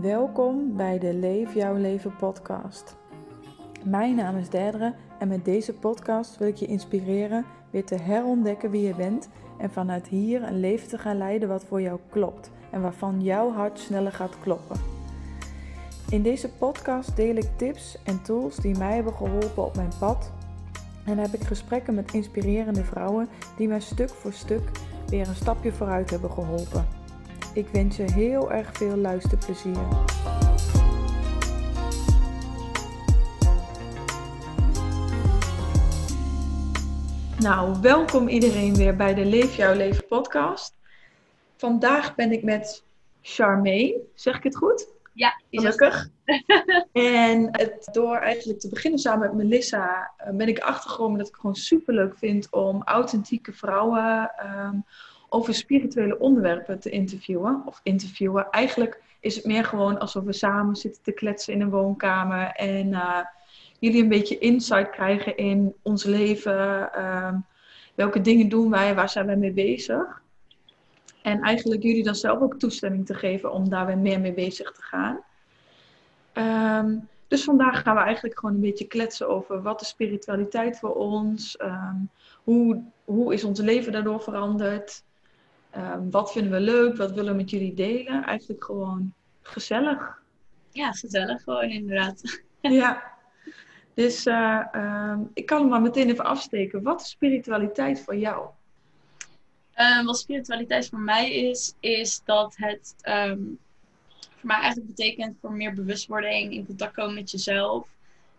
Welkom bij de Leef Jouw Leven podcast. Mijn naam is Derdere en met deze podcast wil ik je inspireren weer te herontdekken wie je bent en vanuit hier een leven te gaan leiden wat voor jou klopt en waarvan jouw hart sneller gaat kloppen. In deze podcast deel ik tips en tools die mij hebben geholpen op mijn pad en heb ik gesprekken met inspirerende vrouwen die mij stuk voor stuk weer een stapje vooruit hebben geholpen. Ik wens je heel erg veel luisterplezier. Nou, welkom iedereen weer bij de Leef Jouw Leven podcast. Vandaag ben ik met Charmaine. Zeg ik het goed? Ja, gelukkig. en het, door eigenlijk te beginnen samen met Melissa eh, ben ik achtergekomen dat ik gewoon super leuk vind om authentieke vrouwen ehm, over spirituele onderwerpen te interviewen. Of interviewen. Eigenlijk is het meer gewoon alsof we samen zitten te kletsen in een woonkamer. En uh, jullie een beetje insight krijgen in ons leven. Uh, welke dingen doen wij? Waar zijn wij mee bezig? En eigenlijk jullie dan zelf ook toestemming te geven om daar weer meer mee bezig te gaan. Um, dus vandaag gaan we eigenlijk gewoon een beetje kletsen over wat is spiritualiteit voor ons? Um, hoe, hoe is ons leven daardoor veranderd? Um, wat vinden we leuk? Wat willen we met jullie delen? Eigenlijk gewoon gezellig. Ja, gezellig gewoon inderdaad. ja. Dus uh, um, ik kan hem maar meteen even afsteken. Wat is spiritualiteit voor jou? Um, wat spiritualiteit voor mij is, is dat het voor mij eigenlijk betekent voor meer bewustwording, in contact komen met jezelf.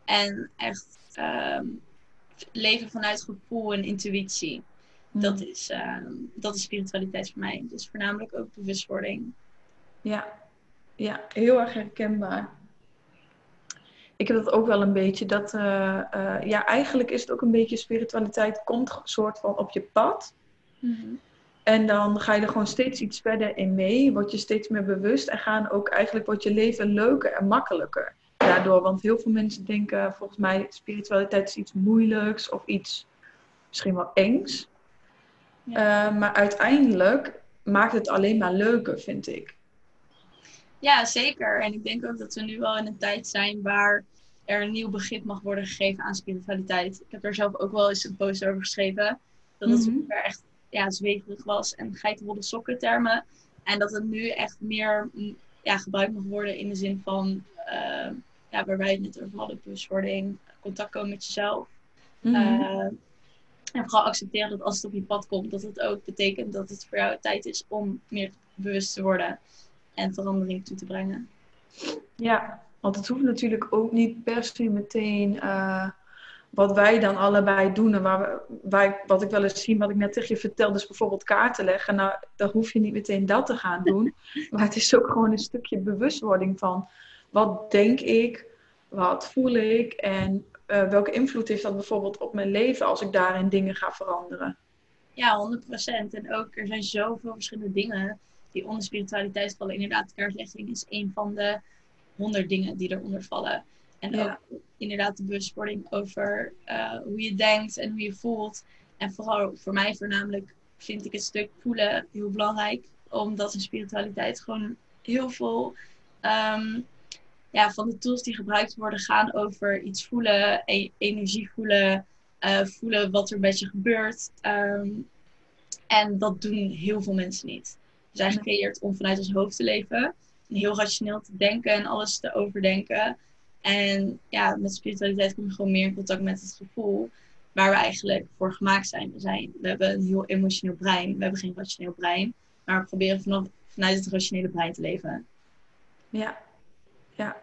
En echt leven vanuit gevoel en intuïtie. Dat, hmm. is, uh, dat is spiritualiteit voor mij. Dus voornamelijk ook bewustwording. Ja, ja heel erg herkenbaar. Ik heb dat ook wel een beetje. Dat, uh, uh, ja, eigenlijk is het ook een beetje spiritualiteit komt een soort van op je pad. Mm -hmm. En dan ga je er gewoon steeds iets verder in mee. Word je steeds meer bewust. En gaan ook eigenlijk wordt je leven leuker en makkelijker. Daardoor. Want heel veel mensen denken volgens mij spiritualiteit is iets moeilijks of iets misschien wel engs. Ja. Uh, maar uiteindelijk maakt het alleen maar leuker, vind ik. Ja, zeker. En ik denk ook dat we nu wel in een tijd zijn waar er een nieuw begrip mag worden gegeven aan spiritualiteit. Ik heb er zelf ook wel eens een post over geschreven. Dat het mm -hmm. echt ja, zweverig was en geitenwolle sokken termen. En dat het nu echt meer ja, gebruikt mag worden in de zin van, uh, ja, waar wij het net over hadden, bewustwording, contact komen met jezelf. Mm -hmm. uh, en vooral accepteren dat als het op je pad komt, dat het ook betekent dat het voor jou tijd is om meer bewust te worden en verandering toe te brengen. Ja, want het hoeft natuurlijk ook niet per se meteen uh, wat wij dan allebei doen. En waar we, waar, wat ik wel eens zie, wat ik net tegen je vertelde, is bijvoorbeeld kaarten leggen. Nou, dan hoef je niet meteen dat te gaan doen. maar het is ook gewoon een stukje bewustwording van wat denk ik, wat voel ik en uh, welke invloed heeft dat bijvoorbeeld op mijn leven als ik daarin dingen ga veranderen? Ja, 100%. En ook er zijn zoveel verschillende dingen die onder spiritualiteit vallen. Inderdaad, kaartlegging is een van de honderd dingen die eronder vallen. En ja. ook inderdaad de bewustwording over uh, hoe je denkt en hoe je voelt. En vooral voor mij voornamelijk vind ik het stuk voelen heel belangrijk. Omdat in spiritualiteit gewoon heel veel um, ja, van de tools die gebruikt worden gaan over iets voelen, e energie voelen, uh, voelen wat er met je gebeurt. Um, en dat doen heel veel mensen niet. We zijn gecreëerd om vanuit ons hoofd te leven, en heel rationeel te denken en alles te overdenken. En ja, met spiritualiteit kom je gewoon meer in contact met het gevoel waar we eigenlijk voor gemaakt zijn. We, zijn, we hebben een heel emotioneel brein, we hebben geen rationeel brein, maar we proberen vanaf, vanuit het rationele brein te leven. Ja, ja.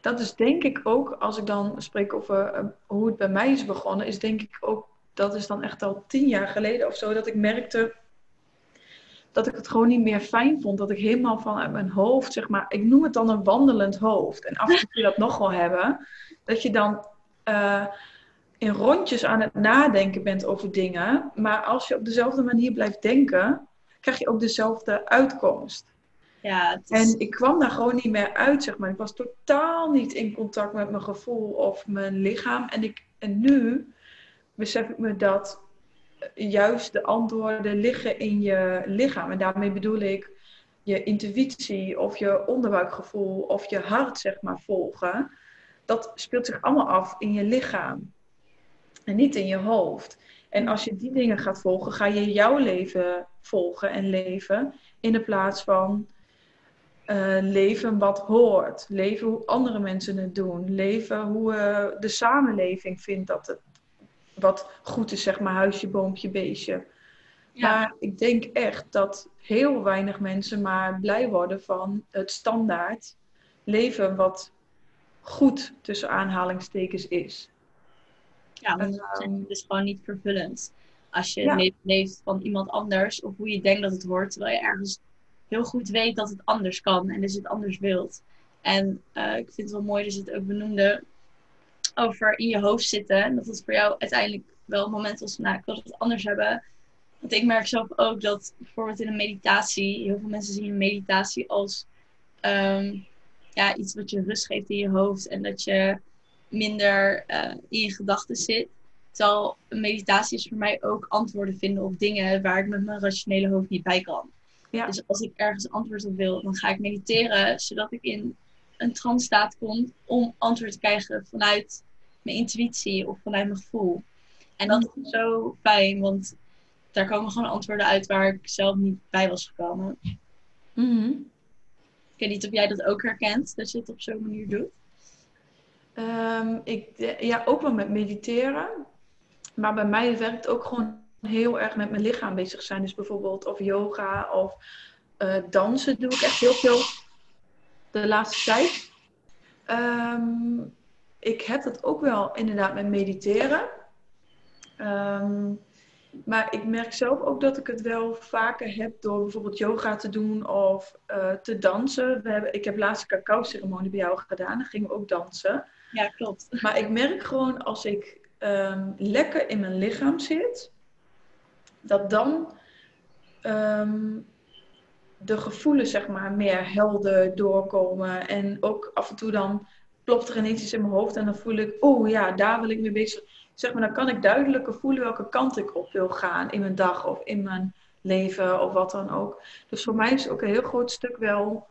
Dat is denk ik ook, als ik dan spreek over uh, hoe het bij mij is begonnen, is denk ik ook, dat is dan echt al tien jaar geleden of zo, dat ik merkte dat ik het gewoon niet meer fijn vond. Dat ik helemaal vanuit mijn hoofd, zeg maar, ik noem het dan een wandelend hoofd. En af en toe dat nog wel hebben. Dat je dan uh, in rondjes aan het nadenken bent over dingen. Maar als je op dezelfde manier blijft denken, krijg je ook dezelfde uitkomst. Ja. En ik kwam daar gewoon niet meer uit, zeg maar. Ik was totaal niet in contact met mijn gevoel of mijn lichaam. En, ik, en nu besef ik me dat juist de antwoorden liggen in je lichaam. En daarmee bedoel ik je intuïtie of je onderbuikgevoel of je hart, zeg maar, volgen, dat speelt zich allemaal af in je lichaam en niet in je hoofd. En als je die dingen gaat volgen, ga je jouw leven volgen en leven in de plaats van uh, leven wat hoort. Leven hoe andere mensen het doen. Leven hoe uh, de samenleving vindt dat het wat goed is, zeg maar, huisje, boompje, beestje. Maar ik denk echt dat heel weinig mensen maar blij worden van het standaard leven wat goed tussen aanhalingstekens is. Ja, want het is dus gewoon niet vervullend. Als je ja. leeft van iemand anders of hoe je denkt dat het hoort, terwijl je ergens heel goed weet dat het anders kan en dus het anders wilt. En uh, ik vind het wel mooi dat je het ook benoemde over in je hoofd zitten. En dat het voor jou uiteindelijk wel een moment was, nou, ik wil het anders hebben. Want ik merk zelf ook dat bijvoorbeeld in een meditatie, heel veel mensen zien meditatie als um, ja, iets wat je rust geeft in je hoofd en dat je minder uh, in je gedachten zit. Terwijl meditatie is voor mij ook antwoorden vinden op dingen waar ik met mijn rationele hoofd niet bij kan. Ja. Dus als ik ergens antwoord op wil, dan ga ik mediteren, zodat ik in een trance staat kom om antwoord te krijgen vanuit mijn intuïtie of vanuit mijn gevoel. En dat is zo fijn, want daar komen gewoon antwoorden uit waar ik zelf niet bij was gekomen. Mm Ik weet niet of jij dat ook herkent, dat je het op zo'n manier doet. Um, ik, ja, ook wel met mediteren. Maar bij mij werkt ook gewoon heel erg met mijn lichaam bezig zijn. Dus bijvoorbeeld of yoga of uh, dansen doe ik echt heel veel de laatste tijd. Um, ik heb dat ook wel inderdaad met mediteren. Um, maar ik merk zelf ook dat ik het wel vaker heb door bijvoorbeeld yoga te doen of uh, te dansen. We hebben, ik heb laatst een cacao-ceremonie bij jou gedaan. Dan gingen we ook dansen. Ja, klopt. Maar ik merk gewoon als ik um, lekker in mijn lichaam zit, dat dan um, de gevoelens zeg maar meer helder doorkomen. En ook af en toe dan klopt er ineens iets in mijn hoofd en dan voel ik, oh ja, daar wil ik mee bezig. Zeg maar, dan kan ik duidelijker voelen welke kant ik op wil gaan in mijn dag of in mijn leven of wat dan ook. Dus voor mij is ook een heel groot stuk wel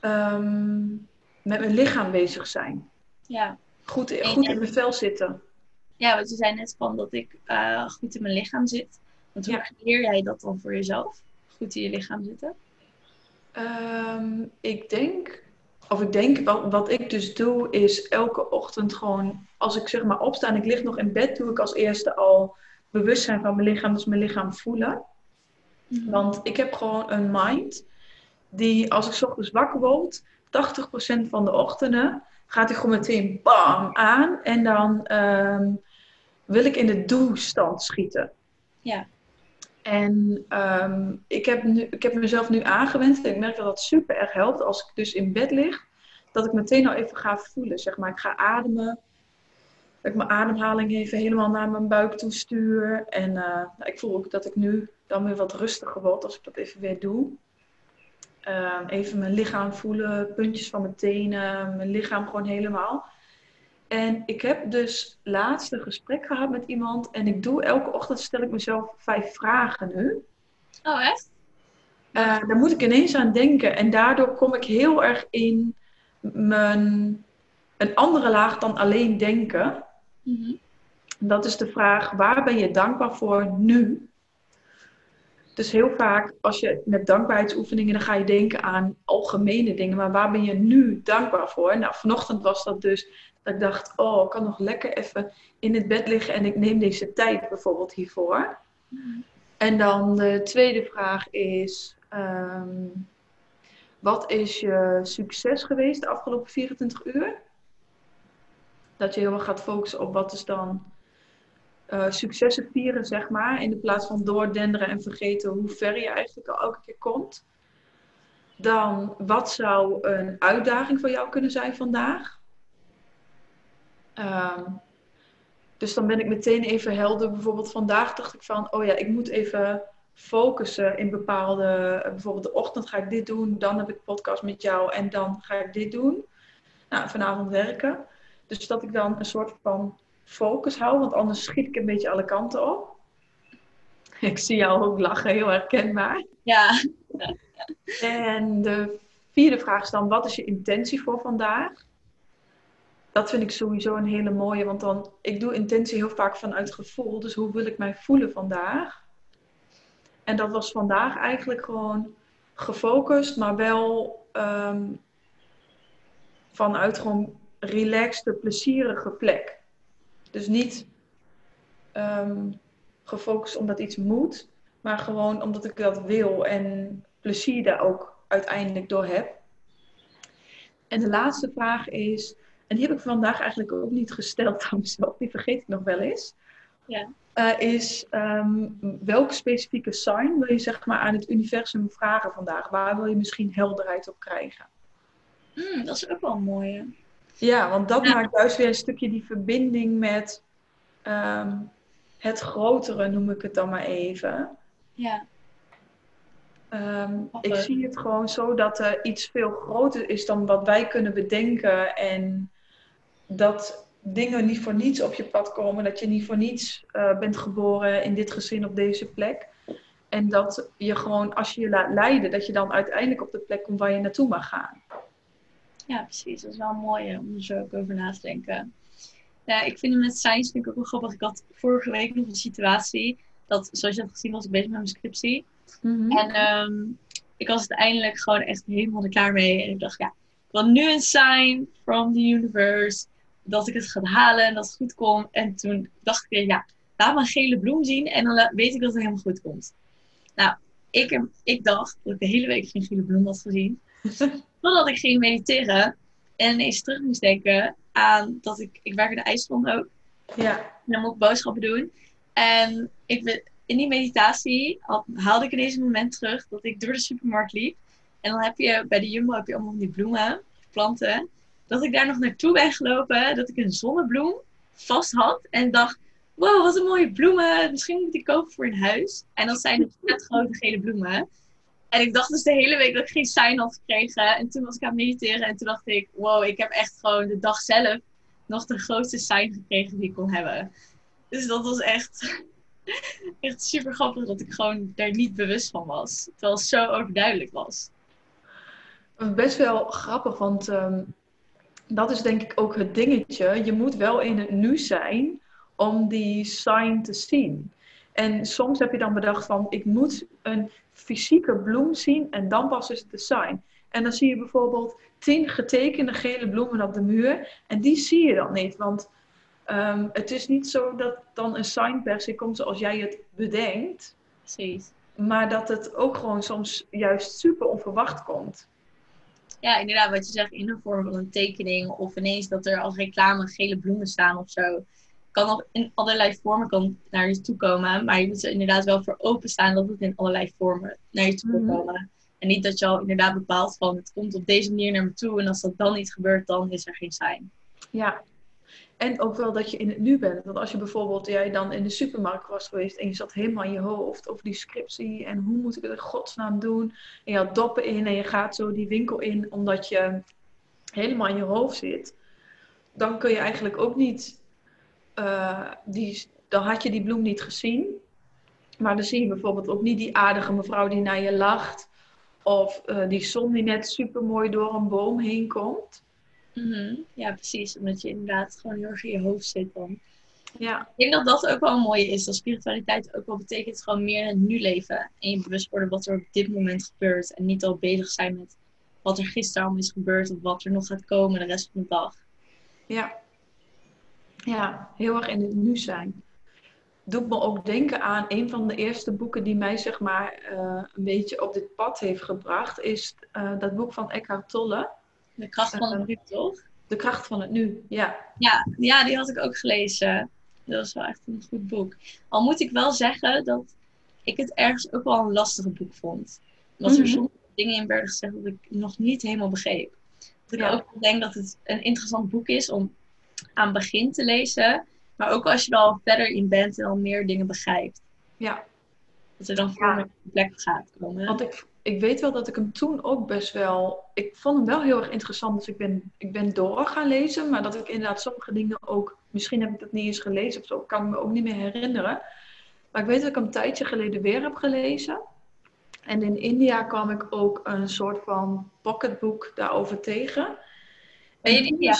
um, met mijn lichaam bezig zijn. Ja. Goed, goed in mijn vel zitten. Ja, want je zei net van dat ik uh, goed in mijn lichaam zit. Want hoe leer jij dat dan voor jezelf? Goed in je lichaam zitten? Um, ik denk of ik denk, wat, wat ik dus doe, is elke ochtend gewoon, als ik zeg maar opsta en ik lig nog in bed, doe ik als eerste al bewustzijn van mijn lichaam, dus mijn lichaam voelen. Mhm. Want ik heb gewoon een mind die, als ik s ochtends wakker word, 80% van de ochtenden gaat hij gewoon meteen bam aan en dan um, wil ik in de doe-stand schieten. Ja. En um, ik, heb nu, ik heb mezelf nu aangewend. En ik merk dat dat super erg helpt als ik dus in bed lig. Dat ik meteen al even ga voelen. Zeg maar, ik ga ademen. Dat ik mijn ademhaling even helemaal naar mijn buik toe stuur. En uh, ik voel ook dat ik nu dan weer wat rustiger word als ik dat even weer doe. Uh, even mijn lichaam voelen, puntjes van mijn tenen, mijn lichaam gewoon helemaal. En ik heb dus laatst een gesprek gehad met iemand. En ik doe elke ochtend stel ik mezelf vijf vragen nu. Oh, echt? Uh, daar moet ik ineens aan denken. En daardoor kom ik heel erg in mijn, een andere laag dan alleen denken. Mm Dat is de vraag, waar ben je dankbaar voor nu? Dus heel vaak als je met dankbaarheidsoefeningen, dan ga je denken aan algemene dingen. Maar waar ben je nu dankbaar voor? Nou, vanochtend was dat dus dat ik dacht, oh, ik kan nog lekker even in het bed liggen en ik neem deze tijd bijvoorbeeld hiervoor. En dan de tweede vraag is, um, wat is je succes geweest de afgelopen 24 uur? Dat je heel erg gaat focussen op wat is dan uh, successen vieren, zeg maar. In de plaats van doordenderen en vergeten hoe ver je eigenlijk al elke keer komt. Dan, wat zou een uitdaging voor jou kunnen zijn vandaag? Um, dus dan ben ik meteen even helder. Bijvoorbeeld vandaag dacht ik van, oh ja, ik moet even focussen in bepaalde, bijvoorbeeld de ochtend ga ik dit doen, dan heb ik podcast met jou en dan ga ik dit doen. Nou, vanavond werken. Dus dat ik dan een soort van focus hou, want anders schiet ik een beetje alle kanten op. Ik zie jou ook lachen, heel herkenbaar. Ja. En de vierde vraag is dan, wat is je intentie voor vandaag? Dat vind ik sowieso een hele mooie, want dan, ik doe intentie heel vaak vanuit gevoel. Dus hoe wil ik mij voelen vandaag? En dat was vandaag eigenlijk gewoon gefocust, maar wel ehm, vanuit gewoon relaxed, plezierige plek. Dus niet ehm, gefocust omdat iets moet, maar gewoon omdat ik dat wil en plezier daar ook uiteindelijk door heb. En de laatste vraag is, en die heb ik vandaag eigenlijk ook niet gesteld aan mezelf, die vergeet ik nog wel eens. Ja. Uh, is um, welke specifieke sign wil je zeg maar aan het universum vragen vandaag? Waar wil je misschien helderheid op krijgen? Mm, dat is ook wel een mooie. Ja, want dat maakt juist weer een stukje die verbinding met um, het grotere, noem ik het dan maar even. Ja. Um, ik zie het gewoon zo dat er iets veel groter is dan wat wij kunnen bedenken. En dat dingen niet voor niets op je pad komen. Dat je niet voor niets uh, bent geboren in dit gezin op deze plek. En dat je gewoon, als je je laat leiden, dat je dan uiteindelijk op de plek komt waar je naartoe mag gaan. Ja, precies. Dat is wel mooi om er zo ook over na te denken. Ja, ik vind het met science vind ik ook wel grappig. Ik had vorige week nog een situatie. Dat, zoals je hebt gezien, was ik bezig met mijn scriptie. Mm -hmm. En um, ik was uiteindelijk gewoon echt helemaal er klaar mee. En ik dacht, ja, ik wil nu een sign from the universe. Dat ik het ga halen en dat het goed komt. En toen dacht ik weer, ja, laat maar een gele bloem zien. En dan weet ik dat het helemaal goed komt. Nou, ik, ik dacht dat ik de hele week geen gele bloem had gezien. Totdat ik ging mediteren. En ineens terug moest denken aan dat ik... Ik werk in de ijsgrond ook. Ja. En dan moet ik boodschappen doen. En ik, in die meditatie haalde ik ineens een moment terug dat ik door de supermarkt liep. En dan heb je bij de Jumbo heb je allemaal die bloemen, planten. Dat ik daar nog naartoe ben gelopen, dat ik een zonnebloem vast had. En dacht, wow, wat een mooie bloemen. Misschien moet ik die kopen voor in huis. En dat zijn dus net grote gele bloemen. En ik dacht dus de hele week dat ik geen sign had gekregen. En toen was ik aan het mediteren. En toen dacht ik, wow, ik heb echt gewoon de dag zelf nog de grootste sign gekregen die ik kon hebben. Dus dat was echt echt super grappig dat ik gewoon daar niet bewust van was. Terwijl het zo overduidelijk was. Best wel grappig, want um, dat is denk ik ook het dingetje. Je moet wel in het nu zijn om die sign te zien. En soms heb je dan bedacht van, ik moet een fysieke bloem zien en dan pas is het de sign. En dan zie je bijvoorbeeld tien getekende gele bloemen op de muur en die zie je dan niet, want Um, het is niet zo dat dan een sign per se komt zoals jij het bedenkt. Precies. Maar dat het ook gewoon soms juist super onverwacht komt. Ja, inderdaad, wat je zegt in de vorm van een tekening of ineens dat er als reclame gele bloemen staan of zo. Kan nog in allerlei vormen kan naar je toe komen, maar je moet er inderdaad wel voor openstaan dat het in allerlei vormen naar je toe kan komen. Mm -hmm. En niet dat je al inderdaad bepaalt van het komt op deze manier naar me toe en als dat dan niet gebeurt, dan is er geen sign. Ja, en ook wel dat je in het nu bent. Want als je bijvoorbeeld jij dan in de supermarkt was geweest en je zat helemaal in je hoofd over die scriptie en hoe moet ik het in godsnaam doen. En je had doppen in en je gaat zo die winkel in omdat je helemaal in je hoofd zit. Dan kun je eigenlijk ook niet, uh, die, dan had je die bloem niet gezien. Maar dan zie je bijvoorbeeld ook niet die aardige mevrouw die naar je lacht. Of uh, die zon die net super mooi door een boom heen komt. Mm -hmm. Ja, precies. Omdat je inderdaad gewoon heel erg in je hoofd zit dan. Ja. Ik denk dat dat ook wel een mooie is. Dat spiritualiteit ook wel betekent gewoon meer het nu leven. En je bewust worden wat er op dit moment gebeurt. En niet al bezig zijn met wat er gisteren al is gebeurd. Of wat er nog gaat komen de rest van de dag. Ja. Ja, heel erg in het nu zijn. Doet me ook denken aan een van de eerste boeken die mij zeg maar uh, een beetje op dit pad heeft gebracht. Is uh, dat boek van Eckhart Tolle. De kracht van het nu, toch? De kracht van het nu, ja. Ja, ja, die had ik ook gelezen. Dat was wel echt een goed boek. Al moet ik wel zeggen dat ik het ergens ook wel een lastig boek vond. Dat mm -hmm. er sommige dingen in werden gezegd dat ik nog niet helemaal begreep. Dat ik ja. ook denk dat het een interessant boek is om aan begin te lezen. Maar ook als je er al verder in bent en al meer dingen begrijpt. Ja. Dat er dan voor ja. een plek gaat komen. Want ik, ik weet wel dat ik hem toen ook best wel... Ik vond hem wel heel erg interessant, dus ik ben, ik ben door gaan lezen. Maar dat ik inderdaad sommige dingen ook... Misschien heb ik dat niet eens gelezen of zo, kan ik me ook niet meer herinneren. Maar ik weet dat ik hem een tijdje geleden weer heb gelezen. En in India kwam ik ook een soort van pocketbook daarover tegen. Ben je in India?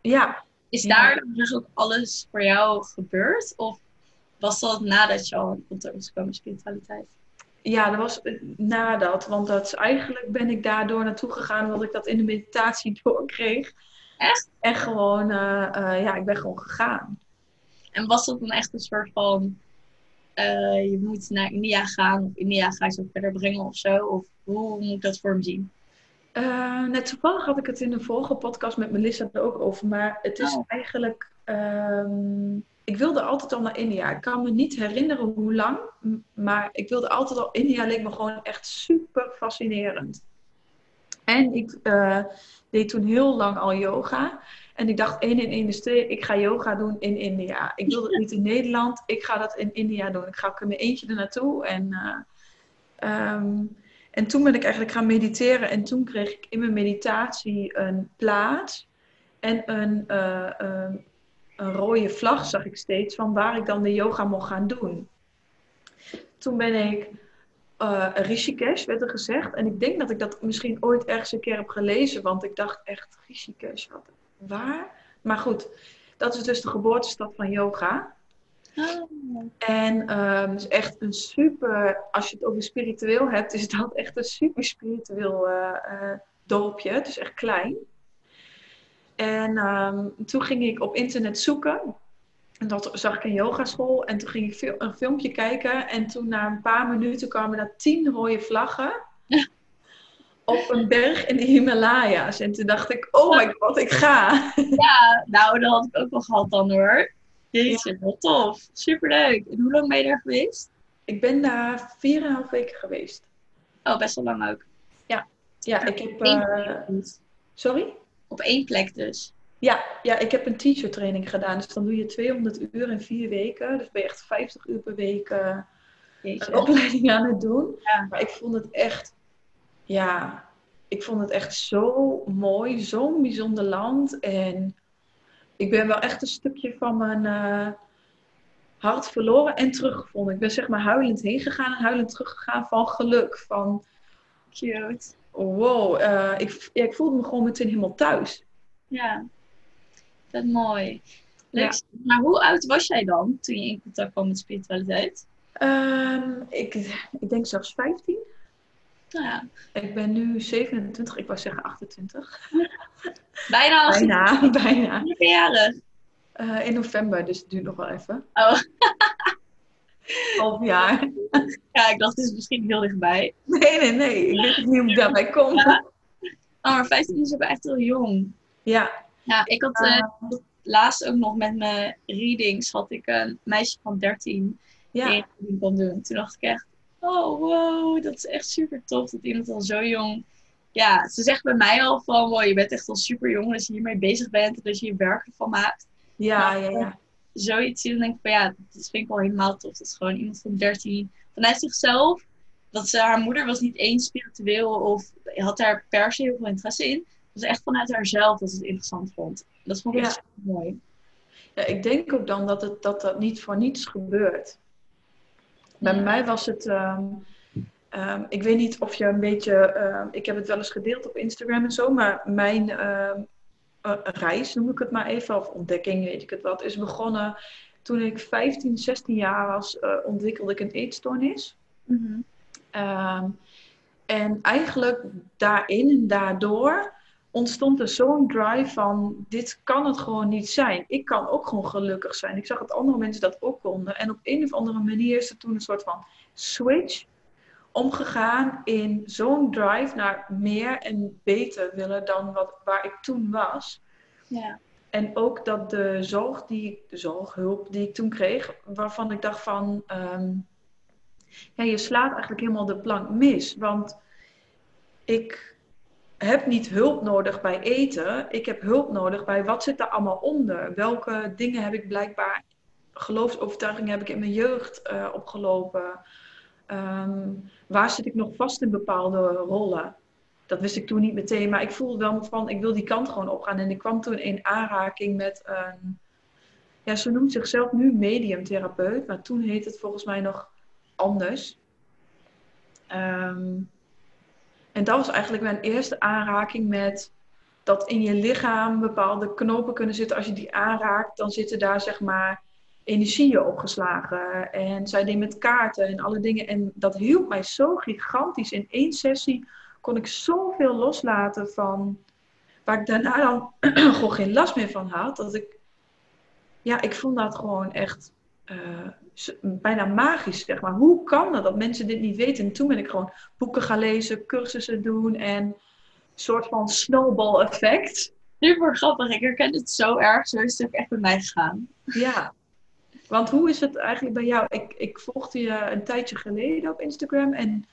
Ja, Is Ja. daar dus ook alles voor jou gebeurd? Of was dat nadat je al in contact was gekomen met spiritualiteit? ja, dat was nadat. Want dat is, eigenlijk ben ik daardoor naartoe gegaan omdat ik dat in de meditatie doorkreeg. Echt? En gewoon, eh, eh, ja, ik ben gewoon gegaan. En was dat dan echt een soort van, eh, je moet naar India gaan, of India ga je zo verder brengen of zo? Of hoe moet ik dat voor me zien? Eh, net toevallig had ik het in de vorige podcast met Melissa er ook over. Maar het is Oh. eigenlijk. ehm, ik wilde altijd al naar India. Ik kan me niet herinneren hoe lang. Maar ik wilde altijd al. India leek me gewoon echt super fascinerend. En ik eh, deed toen heel lang al yoga. En ik dacht, één in één is twee. Ik ga yoga doen in India. Ik wilde het niet in Nederland. Ik ga dat in India doen. Ik ga ook in mijn eentje er naartoe. En, eh, ehm, en toen ben ik eigenlijk gaan mediteren. En toen kreeg ik in mijn meditatie een plaats. En een, eh, een, een rode vlag zag ik steeds van waar ik dan de yoga mocht gaan doen. Toen ben ik eh Rishikesh, werd er gezegd. En ik denk dat ik dat misschien ooit ergens een keer heb gelezen. Want ik dacht echt, Rishikesh, wat, waar? Maar goed, dat is dus de geboortestad van yoga. En het is echt een super, als je het over spiritueel hebt, is dat echt een super spiritueel eh, dorpje. Het is echt klein. En ehm, toen ging ik op internet zoeken. En dat zag ik een yogaschool. En toen ging ik een filmpje kijken. En toen na een paar minuten kwamen er tien rode vlaggen. Op een berg in de Himalaya's. En toen dacht ik, oh my god, ik ga. Ja, nou, dat had ik ook wel gehad dan hoor. Jeetje, wat tof. Superleuk. En hoe lang ben je daar geweest? Ik ben daar 4,5 weken geweest. Oh, best wel lang ook. Ja, ik heb... Dus. sorry? Op één plek dus. Ja, ja, ik heb een teacher training gedaan. Dus dan doe je 200 uur in vier weken. Dus ben je echt 50 uur per week eh, een opleiding aan het doen. Ja. Maar ik vond het echt, ja, ik vond het echt zo mooi, zo'n bijzonder land. En ik ben wel echt een stukje van mijn eh, hart verloren en teruggevonden. Ik ben zeg maar huilend heen gegaan en huilend teruggegaan van geluk. Van Cute. wow, eh, ik, ja, ik voelde me gewoon meteen helemaal thuis. Ja. Dat mooi. Leuk. Maar hoe oud was jij dan toen je in contact kwam met spiritualiteit? Ehm, ik, ik denk zelfs 15. Nou ja, Ik ben nu 27, ik wou zeggen 28. bijna Bijna, bijna. jarig. Eh, in november, dus het duurt nog wel even. Oh, Half jaar. ja, ik dacht, het is misschien heel dichtbij. Nee, nee, nee. Ik weet niet hoe ik daarbij kom. Ja. Oh, maar 15 is ook echt heel jong. Ja. Ja, ik had eh, laatst ook nog met mijn readings, had ik een meisje van 13 die Ja. reading kon doen. Toen dacht ik echt, oh wow, dat is echt super tof dat iemand al zo jong... Ja, ze zegt bij mij al van, wow, je bent echt al super jong dat je hiermee bezig bent en dat je je werk ervan maakt. Ja, ja, ja. Zoiets zien, dan denk ik van ja, dat vind ik wel helemaal tof. Dat is gewoon iemand van 13 vanuit zichzelf. Dat ze, haar moeder was niet eens spiritueel of had daar per se heel veel interesse in. Het was echt vanuit haarzelf dat ze het interessant vond. Dat vond ik Ja. echt super mooi. Ja, ik denk ook dan dat, het, dat dat niet voor niets gebeurt. Bij Ja. mij was het. ehm, ehm, ik weet niet of je een beetje. ehm, ik heb het wel eens gedeeld op Instagram en zo, maar mijn eh, reis, noem ik het maar even, of ontdekking, weet ik het wat, is begonnen toen ik 15, 16 jaar was. eh, ontwikkelde ik een eetstoornis. Ehm, en eigenlijk daarin en daardoor ontstond er zo'n drive van, dit kan het gewoon niet zijn. Ik kan ook gewoon gelukkig zijn. Ik zag dat andere mensen dat ook konden. En op een of andere manier is er toen een soort van switch omgegaan in zo'n drive naar meer en beter willen dan wat, waar ik toen was. Ja. En ook dat de zorg, die, ik- de zorghulp die ik toen kreeg, waarvan ik dacht van, ehm, ja, je slaat eigenlijk helemaal de plank mis. Want ik heb niet hulp nodig bij eten. Ik heb hulp nodig bij wat zit er allemaal onder. Welke dingen heb ik blijkbaar, geloofsovertuigingen heb ik in mijn jeugd eh, opgelopen. Ehm, waar zit ik nog vast in bepaalde rollen? Dat wist ik toen niet meteen, maar ik voelde wel van, ik wil die kant gewoon opgaan. En ik kwam toen in aanraking met een, ja, ze noemt zichzelf nu mediumtherapeut, maar toen heet het volgens mij nog anders. Ehm, en dat was eigenlijk mijn eerste aanraking met dat in je lichaam bepaalde knopen kunnen zitten. Als je die aanraakt, dan zitten daar zeg maar energieën opgeslagen. En zij deed met kaarten en alle dingen. En dat hielp mij zo gigantisch. In één sessie kon ik zoveel loslaten van waar ik daarna dan gewoon geen last meer van had. Dat ik, ja, ik vond dat gewoon echt bijna magisch, zeg maar. Hoe kan dat dat mensen dit niet weten? En toen ben ik gewoon boeken gaan lezen, cursussen doen en een soort van snowball effect. Super grappig, ik herken het zo erg. Zo is het ook echt bij mij gegaan. Ja, want hoe is het eigenlijk bij jou? Ik, ik volgde je een tijdje geleden op Instagram en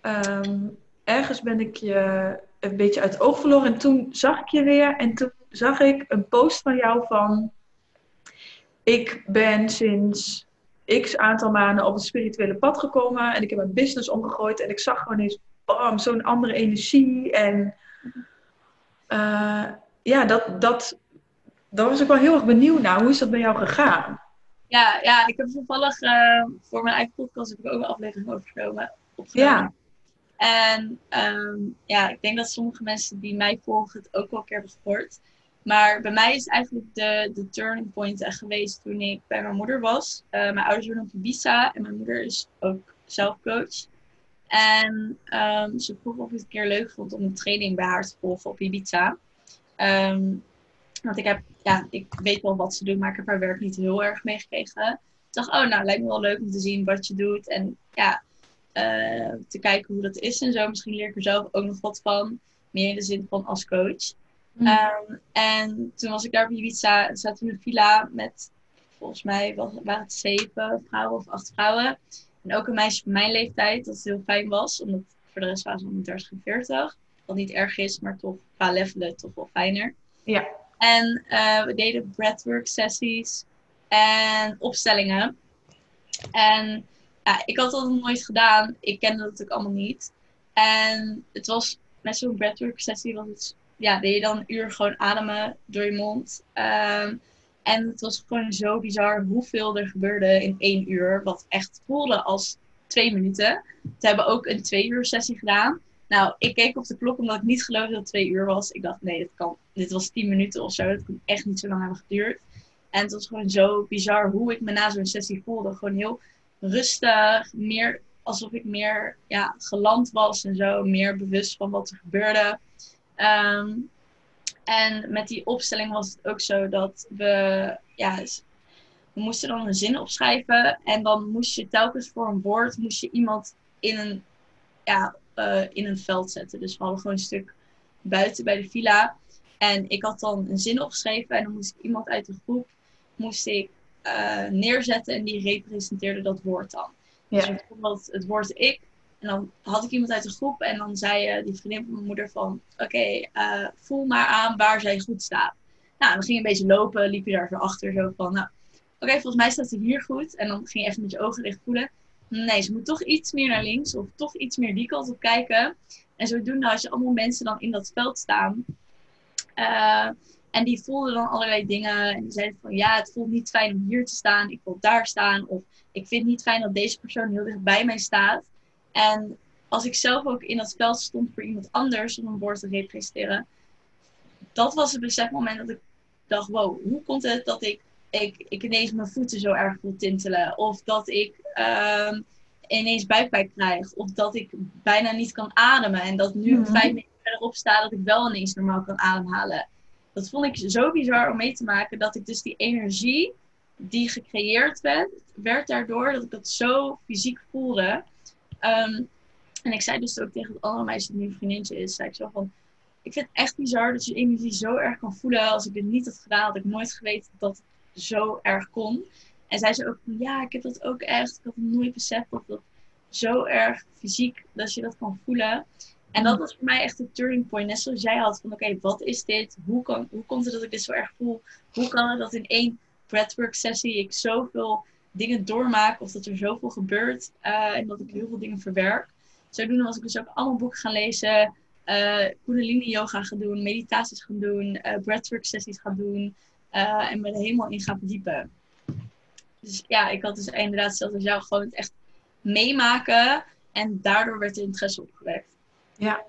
ehm, ergens ben ik je een beetje uit het oog verloren. En toen zag ik je weer en toen zag ik een post van jou van... Ik ben sinds x aantal maanden op het spirituele pad gekomen en ik heb mijn business omgegooid en ik zag gewoon eens, bam, zo'n andere energie. En uh, ja, dat, dat, daar was ik wel heel erg benieuwd naar. Hoe is dat bij jou gegaan? Ja, ja ik heb toevallig uh, voor mijn eigen podcast heb ik ook een aflevering overgenomen. Ja. En um, ja, ik denk dat sommige mensen die mij volgen het ook wel een keer hebben gehoord. Maar bij mij is eigenlijk de, de turning point geweest toen ik bij mijn moeder was. Uh, mijn ouders wonen op Ibiza en mijn moeder is ook zelf coach. En um, ze vroeg of ik het een keer leuk vond om een training bij haar te volgen op Ibiza. Um, want ik heb, ja, ik weet wel wat ze doet, maar ik heb haar werk niet heel erg meegekregen. Ik dacht, oh, nou, lijkt me wel leuk om te zien wat je doet. En ja, uh, te kijken hoe dat is en zo. Misschien leer ik er zelf ook nog wat van. Meer in de zin van als coach. Mm. Um, en toen was ik daar op Ibiza. Zaten we in een villa met, volgens mij was, waren het zeven vrouwen of acht vrouwen. En ook een meisje van mijn leeftijd, dat heel fijn was. Omdat voor de rest waren ze om 30 en 40. Wat niet erg is, maar toch qua levelen toch wel fijner. Ja. En uh, we deden breathwork sessies en opstellingen. En ja, ik had dat nog nooit gedaan. Ik kende dat natuurlijk allemaal niet. En het was met zo'n breathwork sessie, was het, ja, deed je dan een uur gewoon ademen door je mond. Um, en het was gewoon zo bizar hoeveel er gebeurde in één uur. Wat echt voelde als twee minuten. We hebben ook een twee uur sessie gedaan. Nou, ik keek op de klok omdat ik niet geloofde dat het twee uur was. Ik dacht, nee, dit, kan, dit was tien minuten of zo. Dat kan echt niet zo lang hebben geduurd. En het was gewoon zo bizar hoe ik me na zo'n sessie voelde. Gewoon heel rustig, meer alsof ik meer ja, geland was en zo. Meer bewust van wat er gebeurde. Ehm, en met die opstelling was het ook zo dat we, ja, we moesten dan een zin opschrijven. En dan moest je telkens voor een woord, moest je iemand in een, ja, uh, in een veld zetten. Dus we hadden gewoon een stuk buiten bij de villa. En ik had dan een zin opgeschreven en dan moest ik iemand uit de groep moest ik, uh, neerzetten en die representeerde dat woord dan. Ja. Dus bijvoorbeeld het woord ik. En dan had ik iemand uit de groep en dan zei uh, die vriendin van mijn moeder van... Oké, okay, voel maar aan waar zij goed staat. Nou, dan ging je een beetje lopen, liep je daar zo achter. Zo van, nou, oké, volgens mij staat ze hier goed. En dan ging je even met je ogen dicht voelen. Nee, ze moet toch iets meer naar links of toch iets meer die kant op kijken. En zodoende als je allemaal mensen dan in dat veld staan. Uh, en die voelden dan allerlei dingen. En die zeiden van ja, het voelt niet fijn om hier te staan. Ik wil daar staan. Of ik vind het niet fijn dat deze persoon heel dicht bij mij staat. En als ik zelf ook in dat veld stond voor iemand anders om een woord te representeren. Dat was het besefmoment dat ik dacht, wow, hoe komt het dat ik ik, ik ineens mijn voeten zo erg voel tintelen. Of dat ik uh, ineens buikpijn krijg. Of dat ik bijna niet kan ademen. En dat nu mm vijf meter verderop sta dat ik wel ineens normaal kan ademhalen. Dat vond ik zo bizar om mee te maken. Dat ik dus die energie die gecreëerd werd, werd daardoor dat ik dat zo fysiek voelde. Um, en ik zei dus ook tegen het andere meisje die nu een vriendinnetje is, zei ik zo van, ik vind het echt bizar dat je energie zo erg kan voelen. Als ik dit niet had gedaan, had ik nooit geweten dat het zo erg kon. En zij zei ook van ja, ik heb dat ook echt. Ik had nooit beseft dat dat zo erg fysiek, dat je dat kan voelen. En dat was voor mij echt een turning point. Net zoals jij had van oké, wat is dit? Hoe, kan, hoe komt het dat ik dit zo erg voel? Hoe kan het dat in één breathwork sessie ik zoveel dingen doormaak of dat er zoveel gebeurt uh, en dat ik heel veel dingen verwerk. Zodoende was ik dus ook allemaal boeken gaan lezen, uh, yoga gaan doen, meditaties gaan doen, uh, breathwork sessies gaan doen. En me er helemaal in gaan verdiepen. Dus ja, ik had dus inderdaad zelfs jou gewoon het echt meemaken. En daardoor werd er interesse opgewekt. Ja.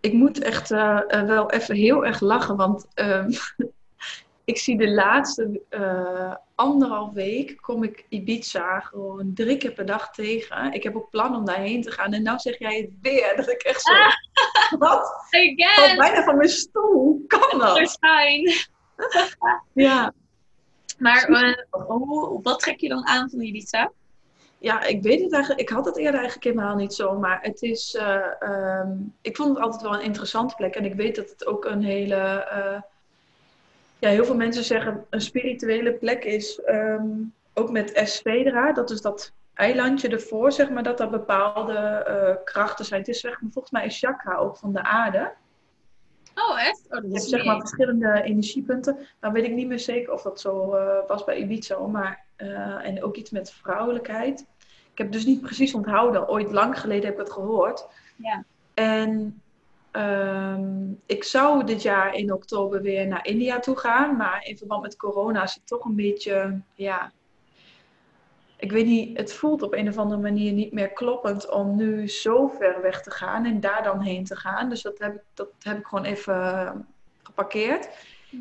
Ik moet echt wel even heel erg lachen, want ehm, ik zie de laatste uh, anderhalf week kom ik Ibiza gewoon drie keer per dag tegen. Ik heb ook plan om daarheen te gaan. En nou zeg jij het weer. Dat ik echt zo... Ah, wat? Again! Bijna van mijn stoel. Hoe kan dat? ja. Maar uh, hoe, wat trek je dan aan van Ibiza? Ja, ik weet het eigenlijk. Ik had het eerder eigenlijk helemaal niet zo. Maar het is... Uh, um, ik vond het altijd wel een interessante plek. En ik weet dat het ook een hele... Ja, heel veel mensen zeggen een spirituele plek is um, ook met Esvedra. Dat is dat eilandje ervoor, zeg maar, dat er bepaalde uh, krachten zijn. Het is zeg maar, volgens mij een chakra ook van de aarde. Oh, echt? Oh, dat je hebt zeg maar verschillende energiepunten. Dan weet ik niet meer zeker of dat zo uh, was bij Ibiza. Maar, uh, en ook iets met vrouwelijkheid. Ik heb dus niet precies onthouden. Ooit lang geleden heb ik het gehoord. Ja. En Um, ik zou dit jaar in oktober weer naar India toe gaan, maar in verband met corona is het toch een beetje, ja, ik weet niet, het voelt op een of andere manier niet meer kloppend om nu zo ver weg te gaan en daar dan heen te gaan. Dus dat heb ik, dat heb ik gewoon even geparkeerd.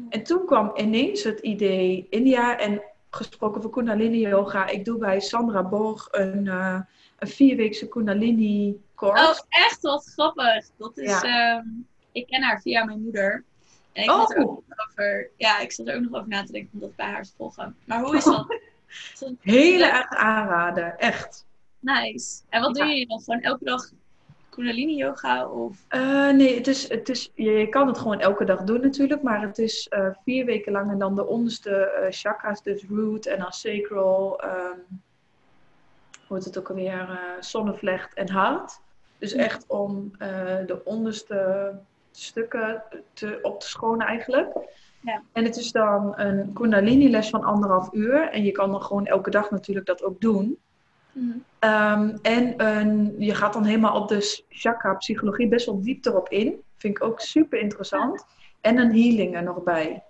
En toen kwam ineens het idee India en gesproken voor Kundalini Yoga. Ik doe bij Sandra Borg een, uh, een vierweekse Kundalini Oh, echt wat grappig. Dat is, ja. um, ik ken haar via mijn moeder. En ik, oh. er ook over, ja, ik zat er ook nog over na te denken om dat bij haar te volgen. Maar hoe is dat? Hele erg aanraden, echt. Nice. En wat ja. doe je dan? Gewoon elke dag Kundalini yoga? Of? Uh, nee, het is, het is, je kan het gewoon elke dag doen natuurlijk, maar het is uh, vier weken lang en dan de onderste uh, chakras, dus root en dan sacral, um, hoe heet het ook alweer, zonnevlecht en hart. Dus echt om de onderste stukken te, op te schonen eigenlijk. Ja. En het is dan een Kundalini les van anderhalf uur. En je kan dan gewoon elke dag natuurlijk dat ook doen. Mm. Um, en uh, je gaat dan helemaal op de chakra psychologie best wel diep erop in. Vind ik ook super interessant. En een healing er nog bij.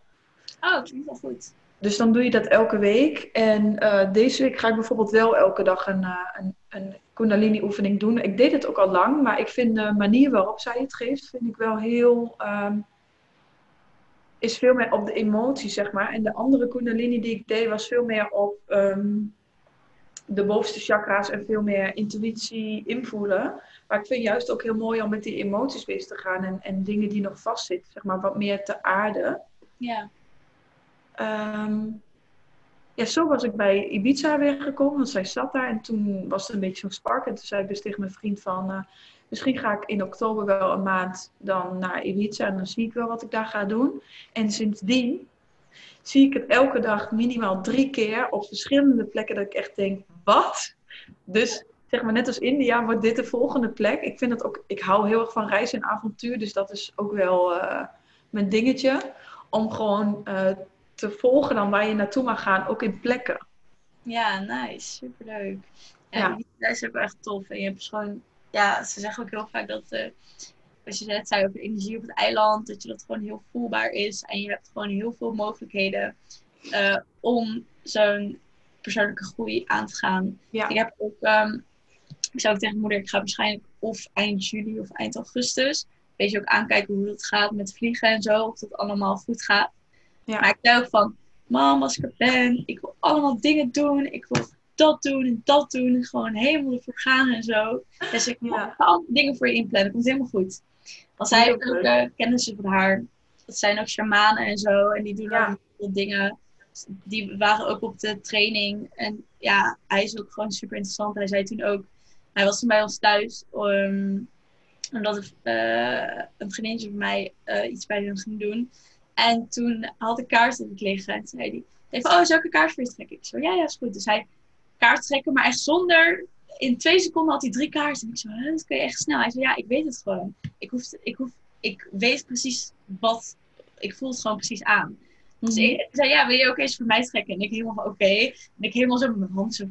Oh, dat klinkt wel goed. Dus dan doe je dat elke week. En uh, deze week ga ik bijvoorbeeld wel elke dag een, uh, een, een kundalini oefening doen. Ik deed het ook al lang, maar ik vind de manier waarop zij het geeft, vind ik wel heel... Um, is veel meer op de emotie, zeg maar. En de andere kundalini die ik deed, was veel meer op... Um, de bovenste chakra's en veel meer intuïtie invoelen. Maar ik vind juist ook heel mooi om met die emoties bezig te gaan en, en dingen die nog vastzitten, zeg maar, wat meer te aarden. Ja. Um, ja, zo was ik bij Ibiza weer gekomen, want zij zat daar en toen was het een beetje zo'n spark. En toen zei ik dus tegen mijn vriend van, uh, misschien ga ik in oktober wel een maand dan naar Ibiza en dan zie ik wel wat ik daar ga doen. En sindsdien zie ik het elke dag minimaal drie keer op verschillende plekken dat ik echt denk, wat? Dus zeg maar net als India wordt dit de volgende plek. Ik vind het ook, ik hou heel erg van reizen en avontuur, dus dat is ook wel uh, mijn dingetje. Om gewoon uh, te volgen dan waar je naartoe mag gaan, ook in plekken. Ja, nice. Superleuk. En ja. dat is ook echt tof. En je hebt gewoon, ja, ze zeggen ook heel vaak dat, uh, als je net zei over energie op het eiland, dat je dat gewoon heel voelbaar is. En je hebt gewoon heel veel mogelijkheden uh, om zo'n persoonlijke groei aan te gaan. Ja. Ik heb ook, um, ik zou ook tegen moeder, ik ga waarschijnlijk of eind juli of eind augustus, weet je ook aankijken hoe het gaat met vliegen en zo, of dat allemaal goed gaat. Ja. Maar ik zei ook van, mam, als ik er ben, ik wil allemaal dingen doen, ik wil dat doen en dat doen, gewoon helemaal ervoor gaan en zo. Dus ik ja. ga dingen voor je inplannen, komt helemaal goed. Want zij ook uh, kennissen van haar, dat zijn ook shamanen en zo, en die doen ja. ook dingen die waren ook op de training. En ja, hij is ook gewoon super interessant. Hij zei toen ook, hij was toen bij ons thuis. Um, omdat uh, een vriendinnetje van mij uh, iets bij hem ging doen. En toen had ik kaarten liggen. En zei hij, even, oh, zou ik een kaart voor je trekken? Ik zo, ja, ja, is goed. Dus hij kaart trekken, maar echt zonder... In twee seconden had hij drie kaarten. En ik zo, dat kun je echt snel. Hij zei, ja, ik weet het gewoon. Ik, hoef, ik, hoef, ik weet precies wat... Ik voel het gewoon precies aan. Dus ik, ik zei, ja, wil je ook eens voor mij trekken? En ik helemaal van, oké. Okay. En ik helemaal zo met mijn hand zo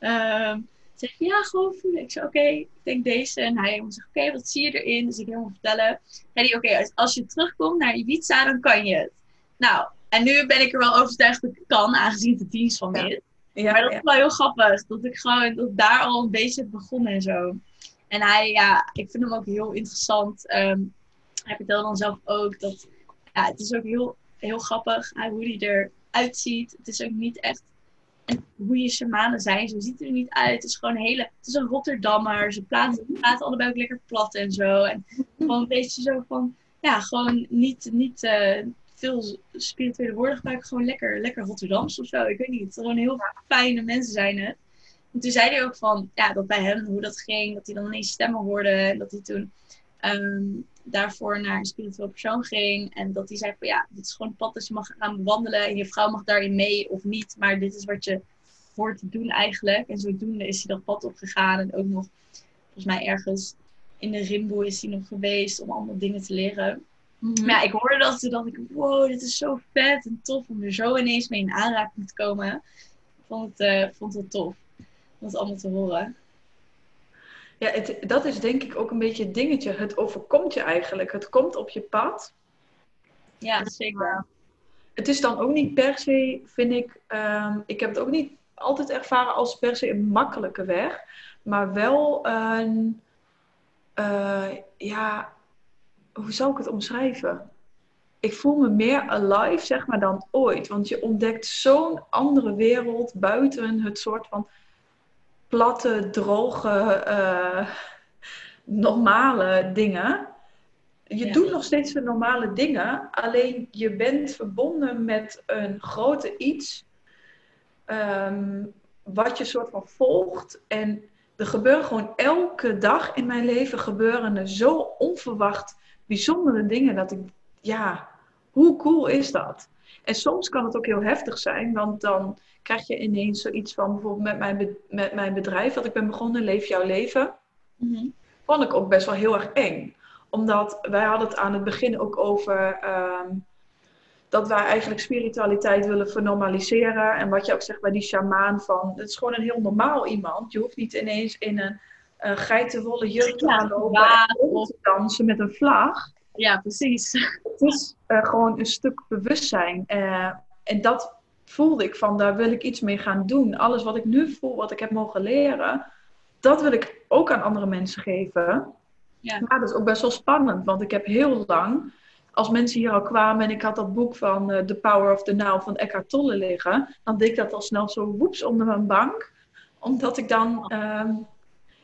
uh, zeg ja, gewoon voelen. Ik zei, oké, okay, ik denk deze. En hij zegt, oké, okay, wat zie je erin? Dus ik helemaal vertellen. Zei hij, oké, als, als je terugkomt naar Ibiza, dan kan je het. Nou, en nu ben ik er wel overtuigd dat ik kan, aangezien het de dienst van me is. Ja, maar dat is wel heel grappig. Dat ik gewoon dat daar al een beetje begon en zo. En hij, ja, ik vind hem ook heel interessant. Um, hij vertelde dan zelf ook dat ja, het is ook heel, heel grappig hoe hij eruit ziet. Het is ook niet echt en hoe je shamanen zijn, zo ziet er niet uit. Het is gewoon een hele, het is een Rotterdammer. Ze praten, praten allebei ook lekker plat en zo. En gewoon een beetje zo van, ja, gewoon niet, niet uh, veel spirituele woorden gebruiken. Gewoon lekker, lekker Rotterdams of zo. Ik weet niet. Gewoon heel fijne mensen zijn het. En toen zei hij ook van, ja, dat bij hem, hoe dat ging. Dat hij dan ineens stemmen hoorde. En dat hij toen um, daarvoor naar een spiritueel persoon ging. En dat hij zei van, ja, dit is gewoon een pad dat je mag gaan bewandelen. En je vrouw mag daarin mee of niet. Maar dit is wat je hoort te doen eigenlijk. En zodoende is hij dat pad opgegaan. En ook nog, volgens mij ergens in de Rimbo is hij nog geweest om allemaal dingen te leren. Mhm. Maar ja, ik hoorde dat toen dacht ik, wow, dit is zo vet en tof om er zo ineens mee in aanraking te komen. Ik vond het, uh, vond het tof om het allemaal te horen. Ja, het, dat is denk ik ook een beetje het dingetje. Het overkomt je eigenlijk. Het komt op je pad. Ja, zeker. Het is dan ook niet per se, vind ik, um, ik heb het ook niet altijd ervaren als per se een makkelijke weg. Maar wel een, uh, ja, hoe zou ik het omschrijven? Ik voel me meer alive, zeg maar, dan ooit. Want je ontdekt zo'n andere wereld buiten het soort van platte, droge, uh, normale dingen. Je doet nog steeds de normale dingen, alleen je bent verbonden met een grote iets um, wat je soort van volgt. En er gebeuren gewoon elke dag in mijn leven gebeuren er zo onverwacht bijzondere dingen dat ik, ja, hoe cool is dat? En soms kan het ook heel heftig zijn, want dan krijg je ineens zoiets van bijvoorbeeld met mijn, met mijn bedrijf dat ik ben begonnen, Leef jouw leven. Mm Vond ik ook best wel heel erg eng. Omdat wij hadden het aan het begin ook over ehm, dat wij eigenlijk spiritualiteit willen vernormaliseren. En wat je ook zegt bij die shamaan van, het is gewoon een heel normaal iemand. Je hoeft niet ineens in een uh, geitenwolle jurk te gaan lopen of dansen met een vlag. Ja, precies. Het is uh, gewoon een stuk bewustzijn. Uh, en dat voelde ik van, daar wil ik iets mee gaan doen. Alles wat ik nu voel, wat ik heb mogen leren, dat wil ik ook aan andere mensen geven. Ja. Maar dat is ook best wel spannend, want ik heb heel lang, als mensen hier al kwamen en ik had dat boek van uh, The Power of the Now van Eckhart Tolle liggen, dan deed ik dat al snel zo woeps onder mijn bank. Omdat ik dan, uh,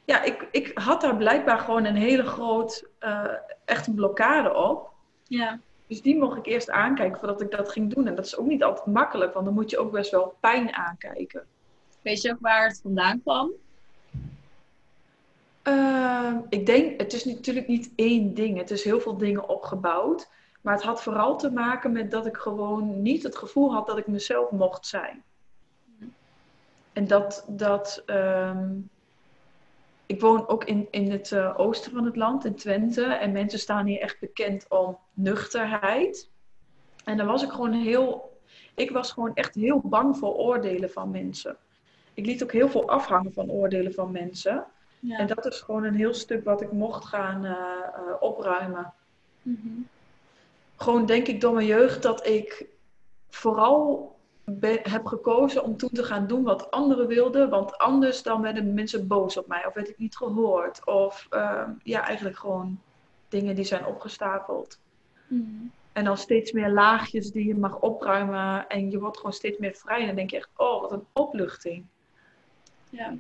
ja, ik, ik had daar blijkbaar gewoon een hele groot, uh, echt een blokkade op. Ja. Dus die mocht ik eerst aankijken voordat ik dat ging doen. En dat is ook niet altijd makkelijk, want dan moet je ook best wel pijn aankijken. Weet je ook waar het vandaan kwam? Uh, ik denk, het is natuurlijk niet één ding. Het is heel veel dingen opgebouwd. Maar het had vooral te maken met dat ik gewoon niet het gevoel had dat ik mezelf mocht zijn. En dat, dat um, ik woon ook in, in het uh, oosten van het land, in Twente. En mensen staan hier echt bekend om nuchterheid. En dan was ik gewoon heel. Ik was gewoon echt heel bang voor oordelen van mensen. Ik liet ook heel veel afhangen van oordelen van mensen. Ja. En dat is gewoon een heel stuk wat ik mocht gaan uh, uh, opruimen. Mm -hmm. Gewoon denk ik door mijn jeugd dat ik vooral heb gekozen om toen te gaan doen wat anderen wilden. Want anders dan werden mensen boos op mij. Of werd ik niet gehoord. Of uh, ja, eigenlijk gewoon dingen die zijn opgestapeld. Mm. En dan steeds meer laagjes die je mag opruimen. En je wordt gewoon steeds meer vrij. En dan denk je echt, oh, wat een opluchting. Ja.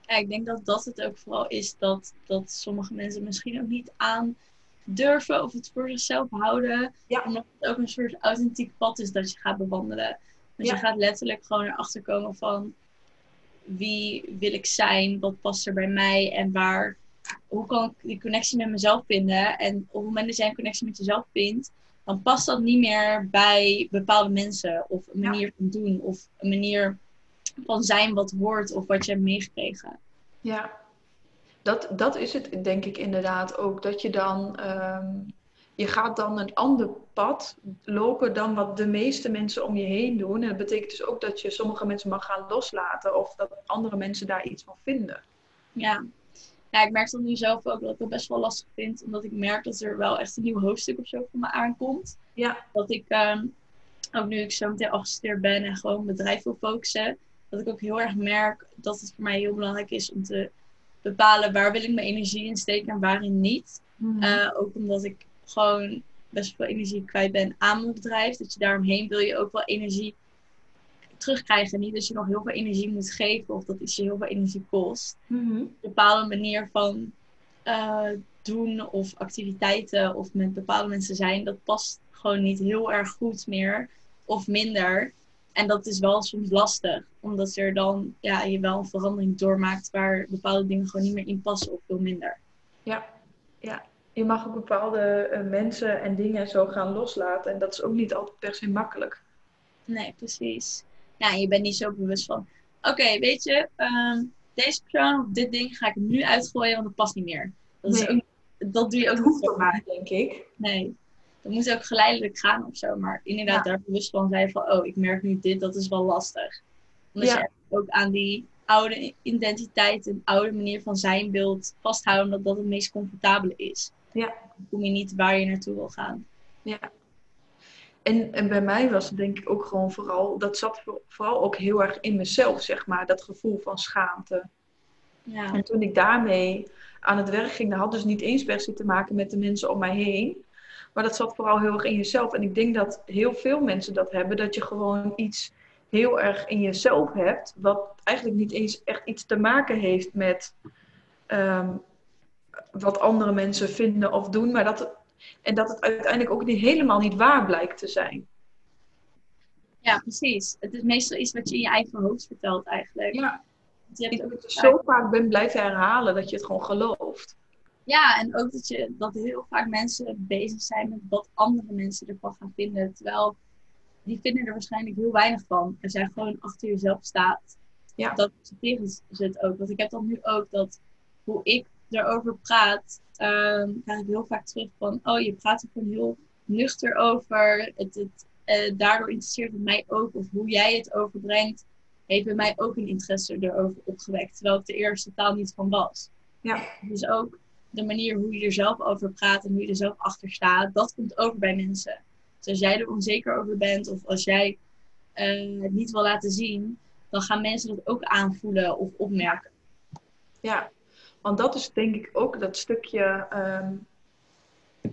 ja, ik denk dat dat het ook vooral is. Dat, dat sommige mensen misschien ook niet aan durven of het voor zichzelf houden. Ja. Omdat het ook een soort authentiek pad is dat je gaat bewandelen. Dus je gaat letterlijk gewoon erachter komen van wie wil ik zijn, wat past er bij mij en waar, hoe kan ik die connectie met mezelf vinden. En op het moment dat jij een connectie met jezelf vindt, dan past dat niet meer bij bepaalde mensen of een manier van doen of een manier van zijn wat hoort of wat je hebt meegekregen. Ja, dat, dat is het denk ik inderdaad ook. Dat je dan um, je gaat dan een ander pad lopen dan wat de meeste mensen om je heen doen. En dat betekent dus ook dat je sommige mensen mag gaan loslaten of dat andere mensen daar iets van vinden. Ja, ja ik merk dat nu zelf ook dat ik het best wel lastig vind, omdat ik merk dat er wel echt een nieuw hoofdstuk of zo voor me aankomt. Ja. Dat ik, um, ook nu ik zo meteen afgestudeerd ben en gewoon bedrijf wil focussen, dat ik ook heel erg merk dat het voor mij heel belangrijk is om te bepalen waar wil ik mijn energie in steken en waarin niet. Mhm. Uh, ook omdat ik gewoon best veel energie kwijt ben aan mijn bedrijf. Dat je daaromheen wil je ook wel energie terugkrijgen. Niet dat je nog heel veel energie moet geven of dat iets je heel veel energie kost. Mhm. Een bepaalde manier van uh, doen of activiteiten of met bepaalde mensen zijn, dat past gewoon niet heel erg goed meer of minder. En dat is wel soms lastig, omdat er dan ja, je wel een verandering doormaakt waar bepaalde dingen gewoon niet meer in passen of veel minder. Ja, ja. Je mag ook bepaalde uh, mensen en dingen zo gaan loslaten. En dat is ook niet altijd per se makkelijk. Nee, precies. Ja, je bent niet zo bewust van, oké, weet je, um, deze persoon of dit ding ga ik nu uitgooien, want het past niet meer. Dat, nee. is ook, dat doe je ook dat niet hoeft toch maar, denk ik. Nee, dat moet ook geleidelijk gaan of zo. Maar inderdaad, Ja. daar bewust van zijn van, oh, ik merk nu dit, dat is wel lastig. Omdat Ja. je ook aan die oude identiteit en oude manier van zijn wilt vasthouden, omdat dat het meest comfortabele is. Ja. Dan kom je niet waar je naartoe wil gaan. Ja. En, en bij mij was het denk ik ook gewoon vooral, dat zat voor- vooral ook heel erg in mezelf, zeg maar, dat gevoel van schaamte. Ja, En toen ik daarmee aan het werk ging, dat had dus niet eens per se te maken met de mensen om mij heen. Maar dat zat vooral heel erg in jezelf. En ik denk dat heel veel mensen dat hebben, dat je gewoon iets heel erg in jezelf hebt, wat eigenlijk niet eens echt iets te maken heeft met ehm, wat andere mensen vinden of doen. Maar dat en dat het uiteindelijk ook niet, helemaal niet waar blijkt te zijn. ja, precies. Het is meestal iets wat je in je eigen hoofd vertelt eigenlijk. Ja, je hebt ook het zo vaak ben blijven herhalen dat je het gewoon gelooft. Ja, en ook dat, je, dat heel vaak mensen bezig zijn met wat andere mensen ervan gaan vinden. Terwijl die vinden er waarschijnlijk heel weinig van. Als jij gewoon achter jezelf staat, Ja. dat accepteren ze het ook. Want ik heb dan nu ook dat hoe ik erover praat, ehm krijg ik heel vaak terug van, oh je praat er gewoon heel nuchter over. Het, het, eh, daardoor interesseert het mij ook. Of hoe jij het overbrengt, heeft bij mij ook een interesse erover opgewekt. Terwijl ik er eerst totaal niet van was. Ja. Dus ook de manier hoe je er zelf over praat en hoe je er zelf achter staat, dat komt over bij mensen. Dus als jij er onzeker over bent of als jij eh, het niet wil laten zien, dan gaan mensen dat ook aanvoelen of opmerken. Ja, want dat is denk ik ook dat stukje ehm,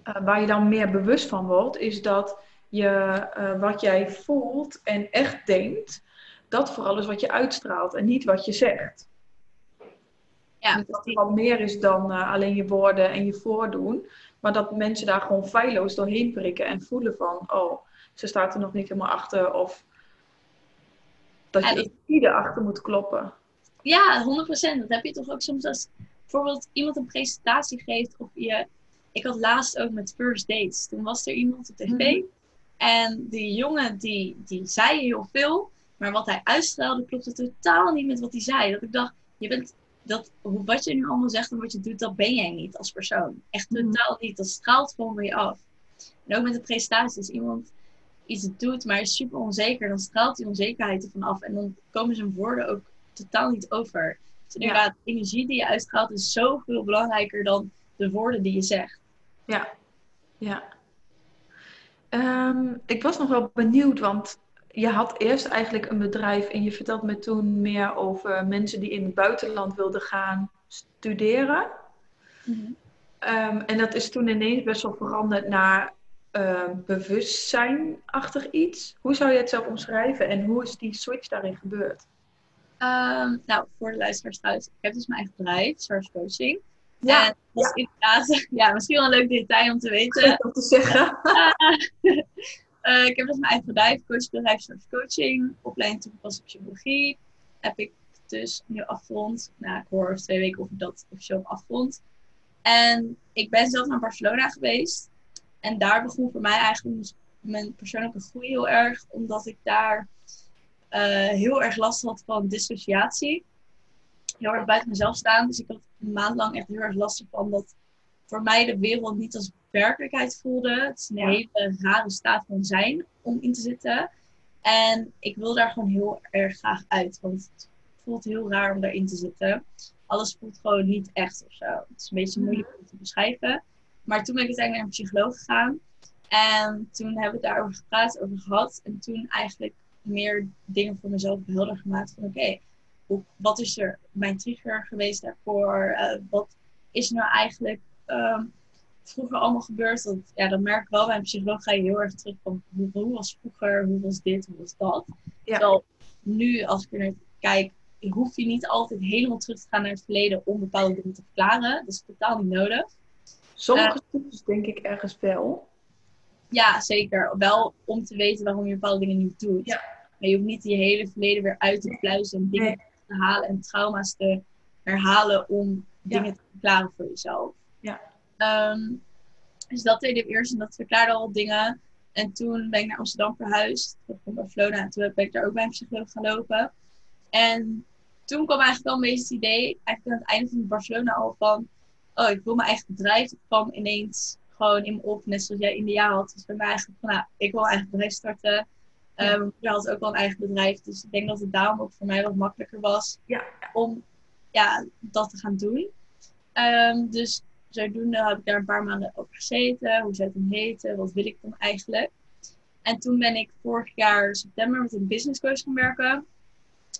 eh, waar je dan meer bewust van wordt, is dat je eh, wat jij voelt en echt denkt, dat vooral is wat je uitstraalt en niet wat je zegt. Ja, dat het wat meer is dan eh, alleen je woorden en je voordoen, maar dat mensen daar gewoon feilloos doorheen prikken en voelen van, oh, ze staat er nog niet helemaal achter of dat je ieder achter moet kloppen. Ja, 100%. Dat heb je toch ook soms als bijvoorbeeld iemand een presentatie geeft of je... Ik had laatst ook met First Dates. Toen was er iemand op tv Mhm. en die jongen die, die zei heel veel, maar wat hij uitstraalde klopte totaal niet met wat hij zei. Dat ik dacht, je bent, dat, wat je nu allemaal zegt en wat je doet, dat ben jij niet als persoon. Echt Mhm. totaal niet. Dat straalt gewoon weer af. En ook met de presentatie, als iemand iets doet, maar is super onzeker, dan straalt die onzekerheid ervan af. En dan komen zijn woorden ook totaal niet over. Dus inderdaad, de energie die je uitstraalt is zoveel belangrijker dan de woorden die je zegt. Ja, ja. Ehm, ik was nog wel benieuwd, want je had eerst eigenlijk een bedrijf en je vertelt me toen meer over mensen die in het buitenland wilden gaan studeren. Ehm, en dat is toen ineens best wel veranderd naar ehm, bewustzijnachtig iets. Hoe zou je het zelf omschrijven en hoe is die switch daarin gebeurd? Ehm, nou, voor de luisteraars thuis, ik heb dus mijn eigen bedrijf, Source Coaching. Ja, en dat is inderdaad, ja, misschien wel een leuk detail om te weten. om te zeggen. Eh, ik heb dus mijn eigen bedrijf, coachbedrijf Source Coaching, opleiding toegepaste psychologie. Heb ik dus nu afgerond. Nou, ik hoor over twee weken of ik dat officieel heb afgerond. En ik ben zelf naar Barcelona geweest. En daar begon voor mij eigenlijk dus mijn persoonlijke groei heel erg. Omdat ik daar eh, heel erg last had van dissociatie. Heel erg buiten mezelf staan. Dus ik had een maand lang echt heel erg last van dat voor mij de wereld niet als werkelijkheid voelde. Het is een Ja. hele rare staat van zijn om in te zitten. En ik wil daar gewoon heel erg graag uit. Want het voelt heel raar om daarin te zitten. Alles voelt gewoon niet echt of zo. Het is een beetje Mhm. moeilijk om te beschrijven. Maar toen ben ik uiteindelijk naar een psycholoog gegaan. En toen hebben we daarover gepraat, over gehad. En toen eigenlijk meer dingen voor mezelf helder gemaakt. Van oké, wat is er mijn trigger geweest daarvoor? Uh, wat is nou eigenlijk ehm, vroeger allemaal gebeurd? Want ja, dat merk ik wel bij een psycholoog ga je heel erg terug van hoe, hoe was vroeger, hoe was dit, hoe was dat? Ja. Terwijl nu, als ik er naar kijk, hoef je niet altijd helemaal terug te gaan naar het verleden om bepaalde dingen te verklaren. Dat is totaal niet nodig. Sommige uh, stukjes denk ik ergens wel. Ja, zeker. Wel om te weten waarom je bepaalde dingen niet doet. Ja. Maar je hoeft niet je hele verleden weer uit te pluizen en dingen te halen en trauma's te herhalen om dingen te verklaren voor jezelf. Ja. Um, dus dat deed ik eerst en dat verklaarde al dingen. En toen ben ik naar Amsterdam verhuisd. Ik van Barcelona. En toen ben ik daar ook bij een psycholoog gaan lopen. En toen kwam eigenlijk wel een beetje het idee, eigenlijk aan het einde van Barcelona al van, oh, ik wil mijn eigen bedrijf. Het kwam ineens gewoon in me op, net zoals jij in de jaar had. Dus bij mij eigenlijk van, nou, ik wil eigen bedrijf starten. Ja. Um, je had ook wel een eigen bedrijf. Dus ik denk dat het daarom ook voor mij wat makkelijker was ja. om ja, dat te gaan doen. Um, dus zodoende heb ik daar een paar maanden over gezeten. Hoe zou het dan heten? Wat wil ik dan eigenlijk? En toen ben ik vorig jaar september met een business coach gaan werken.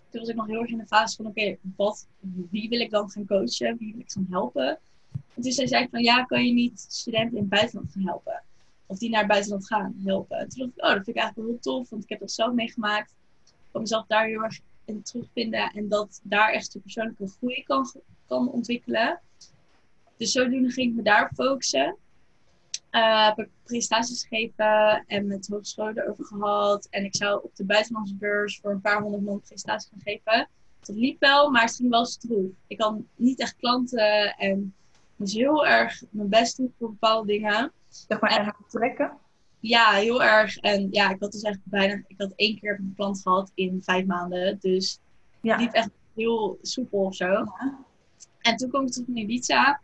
Toen was ik nog heel erg in de fase van, oké, wat, wie wil ik dan gaan coachen? Wie wil ik gaan helpen? En toen zei zij van, ja, kan je niet studenten in het buitenland gaan helpen? Of die naar het buitenland gaan helpen? En toen dacht ik, oh, dat vind ik eigenlijk wel heel tof, want ik heb dat zelf meegemaakt. Ik kan mezelf daar heel erg in terugvinden en dat daar echt de persoonlijke groei kan, kan ontwikkelen. Dus zodoende ging ik me daarop focussen. Uh, heb ik presentaties gegeven en met hogescholen erover gehad. En ik zou op de buitenlandse beurs voor een paar honderd man presentaties gaan geven. Dat liep wel, maar het ging wel stroef. Ik had niet echt klanten en moest heel erg mijn best doen voor bepaalde dingen. Zeg maar erg trekken? Ja, heel erg. En ja, ik had dus echt bijna, ik had één keer een klant gehad in vijf maanden. Dus ja. het liep echt heel soepel of zo. Ja. En toen kwam ik terug naar Ibiza.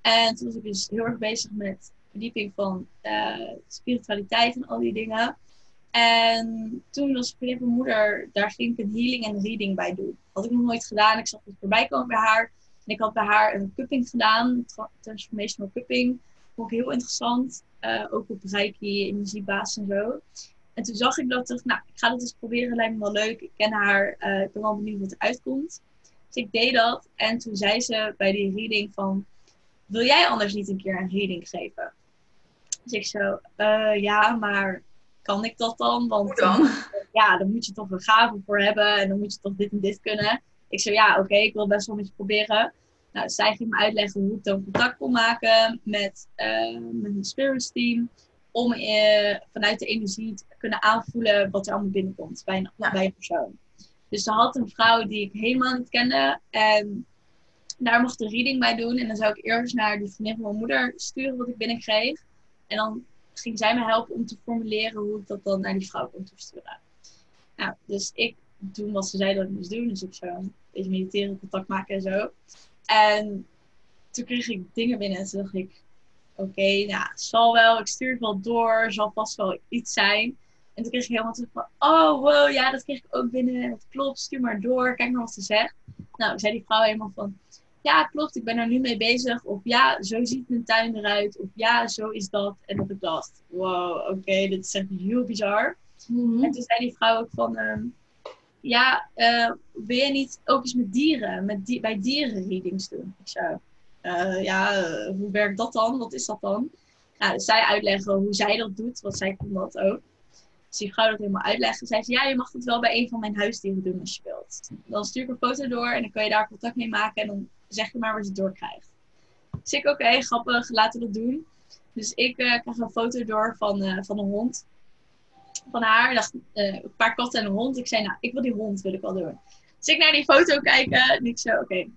En toen was ik dus heel erg bezig met verdieping van uh, spiritualiteit en al die dingen. En toen was van mijn moeder, daar ging ik een healing en reading bij doen. Had ik nog nooit gedaan. Ik zag het voorbij komen bij haar. En ik had bij haar een cupping gedaan, transformational cupping. Vond ik heel interessant. Uh, ook op Reiki, energiebasis en zo. En toen zag ik dat, dacht, nou, ik ga dat eens proberen, lijkt me wel leuk. Ik ken haar, uh, ik ben wel benieuwd wat er uitkomt. Dus ik deed dat. En toen zei ze bij die reading van, wil jij anders niet een keer een reading geven? Dus ik zo, uh, ja, maar kan ik dat dan? Want dan? ja, dan moet je toch een gave voor hebben en dan moet je toch dit en dit kunnen. Ik zo, ja, oké, ik wil best wel met je proberen. Nou, zij ging me uitleggen hoe ik dan contact kon maken met, uh, met mijn spirits team. Om uh, vanuit de energie te kunnen aanvoelen wat er allemaal binnenkomt bij een, bij een persoon. Dus ze had een vrouw die ik helemaal niet kende. En daar mocht de reading bij doen. En dan zou ik eerst naar de vriendin van mijn moeder sturen wat ik binnenkreeg. En dan ging zij me helpen om te formuleren hoe ik dat dan naar die vrouw kon toesturen. Nou, dus ik doen wat ze zei dat ik moest doen. Dus ik zou een beetje mediteren, contact maken en zo. En toen kreeg ik dingen binnen en toen dacht ik, oké, okay, nou, zal wel, ik stuur het wel door, zal vast wel iets zijn. En toen kreeg ik helemaal terug van, oh wow, ja, dat kreeg ik ook binnen. Dat klopt, stuur maar door, kijk maar wat ze zegt. Nou, zei die vrouw helemaal van, ja, klopt, ik ben er nu mee bezig. Of ja, zo ziet mijn tuin eruit. Of ja, zo is dat. En dat ik dacht, wow, oké, dit is echt heel bizar. Mhm. En toen zei die vrouw ook van, ehm, ja, uh, wil je niet ook eens met dieren, met bij dieren readings doen? Ik zei, uh, ja, uh, hoe werkt dat dan? Wat is dat dan? Nou, dus zij uitleggen hoe zij dat doet, want zij kon dat ook. Dus die vrouw dat helemaal uitleggen. Zei ze, ja, je mag het wel bij een van mijn huisdieren doen als je wilt. Dan stuur ik een foto door en dan kan je daar contact mee maken en dan zeg je maar waar ze het doorkrijgt. Dus ik, oké, grappig, laten we dat doen. Dus ik krijg een foto door van, van een hond. Van haar, dacht, uh, een paar katten en een hond. Ik zei, nou, ik wil die hond, wil ik wel doen. Dus ik naar die foto kijken en ik zo, oké. Okay.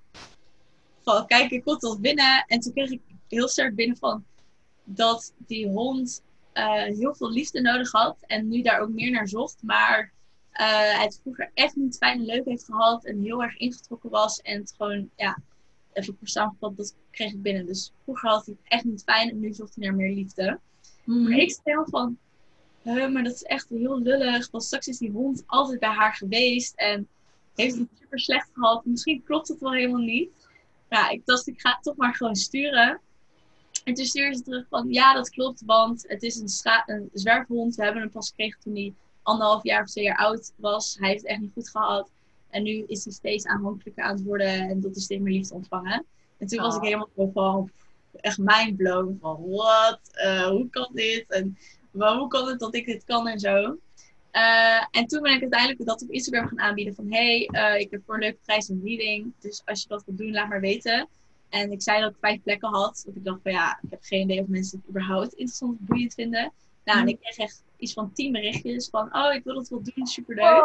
Gewoon kijken, komt dat binnen. En toen kreeg ik heel sterk binnen van dat die hond heel veel liefde nodig had. En nu daar ook meer naar zocht. Maar hij het vroeger echt niet fijn en leuk heeft gehad. En heel erg ingetrokken was. En het gewoon, ja, even voor samengevat, dat kreeg ik binnen. Dus vroeger had hij het echt niet fijn en nu zocht hij naar meer liefde. Mm. Maar ik stel van, maar dat is echt heel lullig. Want straks is die hond altijd bij haar geweest en heeft het super slecht gehad. Misschien klopt het wel helemaal niet. Ja, ik dacht, ik ga het toch maar gewoon sturen. En toen stuurde ze terug van, ja, dat klopt, want het is een, een zwerfhond. We hebben hem pas gekregen toen hij anderhalf jaar of twee jaar oud was. Hij heeft het echt niet goed gehad. En nu is hij steeds aanhankelijker aan het worden en dat hij steeds meer liefde ontvangen. En toen was ik Oh. helemaal van, echt mindblown. Van, wat? Eh, hoe kan dit? En wel, hoe kan het dat ik dit kan en zo? Eh, en toen ben ik uiteindelijk dat op Instagram gaan aanbieden van hey, eh, ik heb voor een leuke prijs een reading. Dus als je dat wilt doen, laat maar weten. En ik zei dat ik vijf plekken had. Want ik dacht van ja, ik heb geen idee of mensen het überhaupt interessant of boeiend vinden. Nou, en ik kreeg echt iets van tien berichtjes van oh, ik wil dat wel doen, superleuk.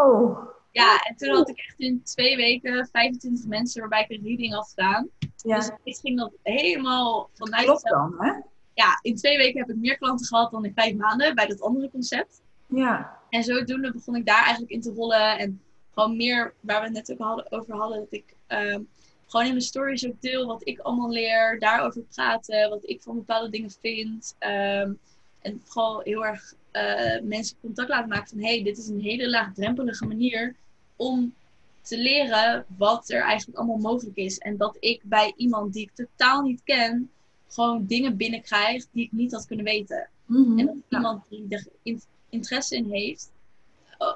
Ja, en toen had ik echt in twee weken 25 mensen waarbij ik een reading had gedaan. Ja, Dus ik ging dat helemaal vanuit klopt dan, hè? Ja, in twee weken heb ik meer klanten gehad dan in vijf maanden bij dat andere concept. Ja. En zodoende begon ik daar eigenlijk in te rollen. En gewoon meer waar we het net ook hadden, over hadden. Dat ik ehm, gewoon in mijn stories ook deel wat ik allemaal leer. Daarover praten. Wat ik van bepaalde dingen vind. Ehm, en vooral heel erg eh, mensen contact laten maken van... hey, dit is een hele laagdrempelige manier om te leren wat er eigenlijk allemaal mogelijk is. En dat ik bij iemand die ik totaal niet ken... gewoon dingen binnenkrijg die ik niet had kunnen weten. Mhm. En dat Ja. iemand die er in- interesse in heeft,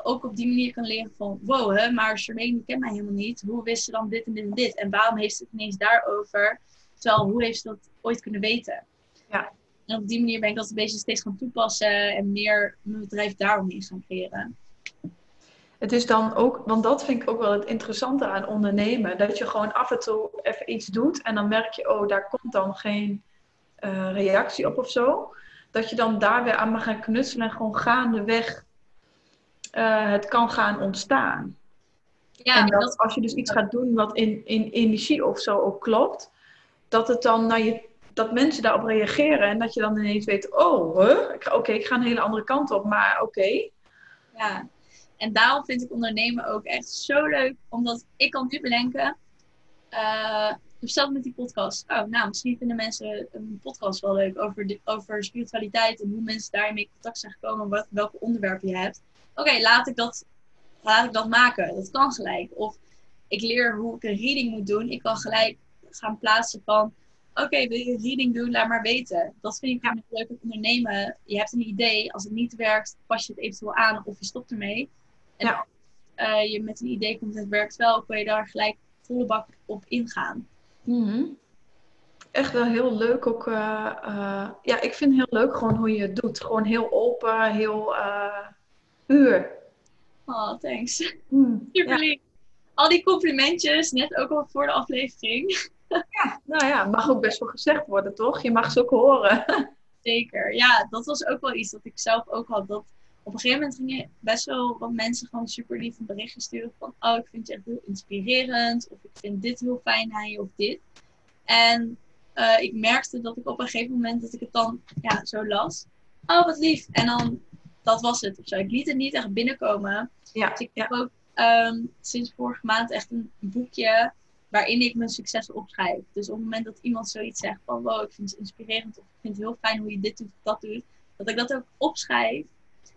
ook op die manier kan leren van, wow, hè, maar Charlene die kent mij helemaal niet. Hoe wist ze dan dit en dit en dit? En waarom heeft ze het ineens daarover? Terwijl, hoe heeft ze dat ooit kunnen weten? Ja. En op die manier ben ik dat een beetje steeds gaan toepassen en meer mijn bedrijf daaromheen gaan creëren. Het is dan ook, want dat vind ik ook wel het interessante aan ondernemen. Dat je gewoon af en toe even iets doet en dan merk je, oh, daar komt dan geen eh, reactie op of zo. Dat je dan daar weer aan mag gaan knutselen en gewoon gaandeweg eh het kan gaan ontstaan. Ja, en dat, dat, als je dus iets gaat doen wat in, in energie of zo ook klopt, dat het dan naar je, dat mensen daarop reageren en dat je dan ineens weet, oh, huh? Oké, ik ga een hele andere kant op, maar oké. Ja, en daarom vind ik ondernemen ook echt zo leuk. Omdat ik kan nu bedenken, eh zelf met die podcast. Oh, nou, misschien vinden mensen een podcast wel leuk over, de, over spiritualiteit en hoe mensen daarmee in contact zijn gekomen, wat, welke onderwerpen je hebt. Oké, laat ik dat laat ik dat maken. Dat kan gelijk. Of ik leer hoe ik een reading moet doen. Ik kan gelijk gaan plaatsen van, oké, wil je een reading doen? Laat maar weten. Dat vind ik namelijk leuk aan ondernemen. Je hebt een idee. Als het niet werkt, pas je het eventueel aan of je stopt ermee. En Ja. als eh, je met een idee komt en het werkt wel, kun je daar gelijk volle bak op ingaan. Mhm. Echt wel heel leuk ook. eh, eh, ja, ik vind het heel leuk gewoon hoe je het doet. Gewoon heel open, heel eh uur. Oh, thanks. Hmm, Super Ja. Al die complimentjes, net ook al voor de aflevering. nou ja, mag ook best wel gezegd worden, toch? Je mag ze ook horen. Zeker. Ja, dat was ook wel iets dat ik zelf ook had. Dat op een gegeven moment gingen best wel wat mensen gewoon super lief een berichtje sturen van oh, ik vind je echt heel inspirerend. Of ik vind dit heel fijn aan je of dit. En eh, ik merkte dat ik op een gegeven moment dat ik het dan ja, zo las. Oh, wat lief. En dan, dat was het of zo. Ik liet het niet echt binnenkomen. Ja, Dus ik ja. heb ook ehm, sinds vorige maand echt een boekje waarin ik mijn successen opschrijf. Dus op het moment dat iemand zoiets zegt van wow, ik vind het inspirerend of ik vind het heel fijn hoe je dit doet of dat doet, dat ik dat ook opschrijf,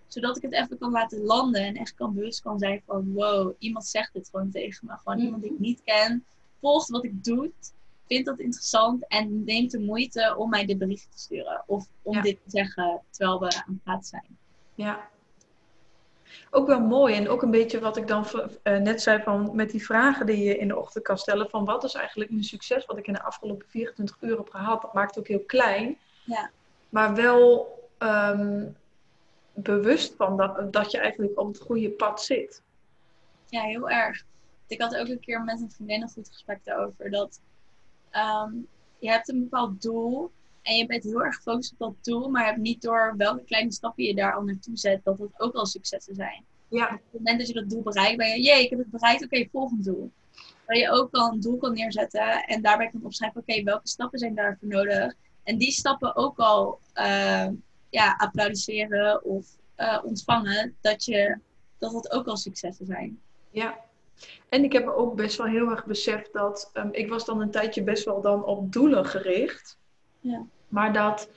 zodat ik het even kan laten landen en echt kan bewust kan zijn van wow, iemand zegt dit gewoon tegen me. Gewoon Mhm. iemand die ik niet ken, volgt wat ik doe, vindt dat interessant en neemt de moeite om mij dit bericht te sturen of om Ja. dit te zeggen terwijl we aan het praten zijn. Ja. Ook wel mooi. En ook een beetje wat ik dan eh, net zei van met die vragen die je in de ochtend kan stellen. Van wat is eigenlijk een succes wat ik in de afgelopen 24 uur heb gehad. Dat maakt het ook heel klein. Ja. Maar wel ehm, bewust van dat, dat je eigenlijk op het goede pad zit. Ja, heel erg. Ik had ook een keer met een vriendin een goed gesprek daarover. Dat ehm, je hebt een bepaald doel en je bent heel erg gefocust op dat doel, maar je hebt niet door welke kleine stappen je daar al naartoe zet, dat dat ook al successen zijn. Ja, Op het moment dat je dat doel bereikt, ben je, jee, ik heb het bereikt, oké, volgend doel. Waar je ook al een doel kan neerzetten en daarbij kan opschrijven, oké, welke stappen zijn daarvoor nodig? En die stappen ook al eh, ja, applaudisseren of eh, ontvangen, dat, je, dat dat ook al successen zijn. ja. En ik heb ook best wel heel erg beseft dat ehm, ik was dan een tijdje best wel dan op doelen gericht. Ja. Maar dat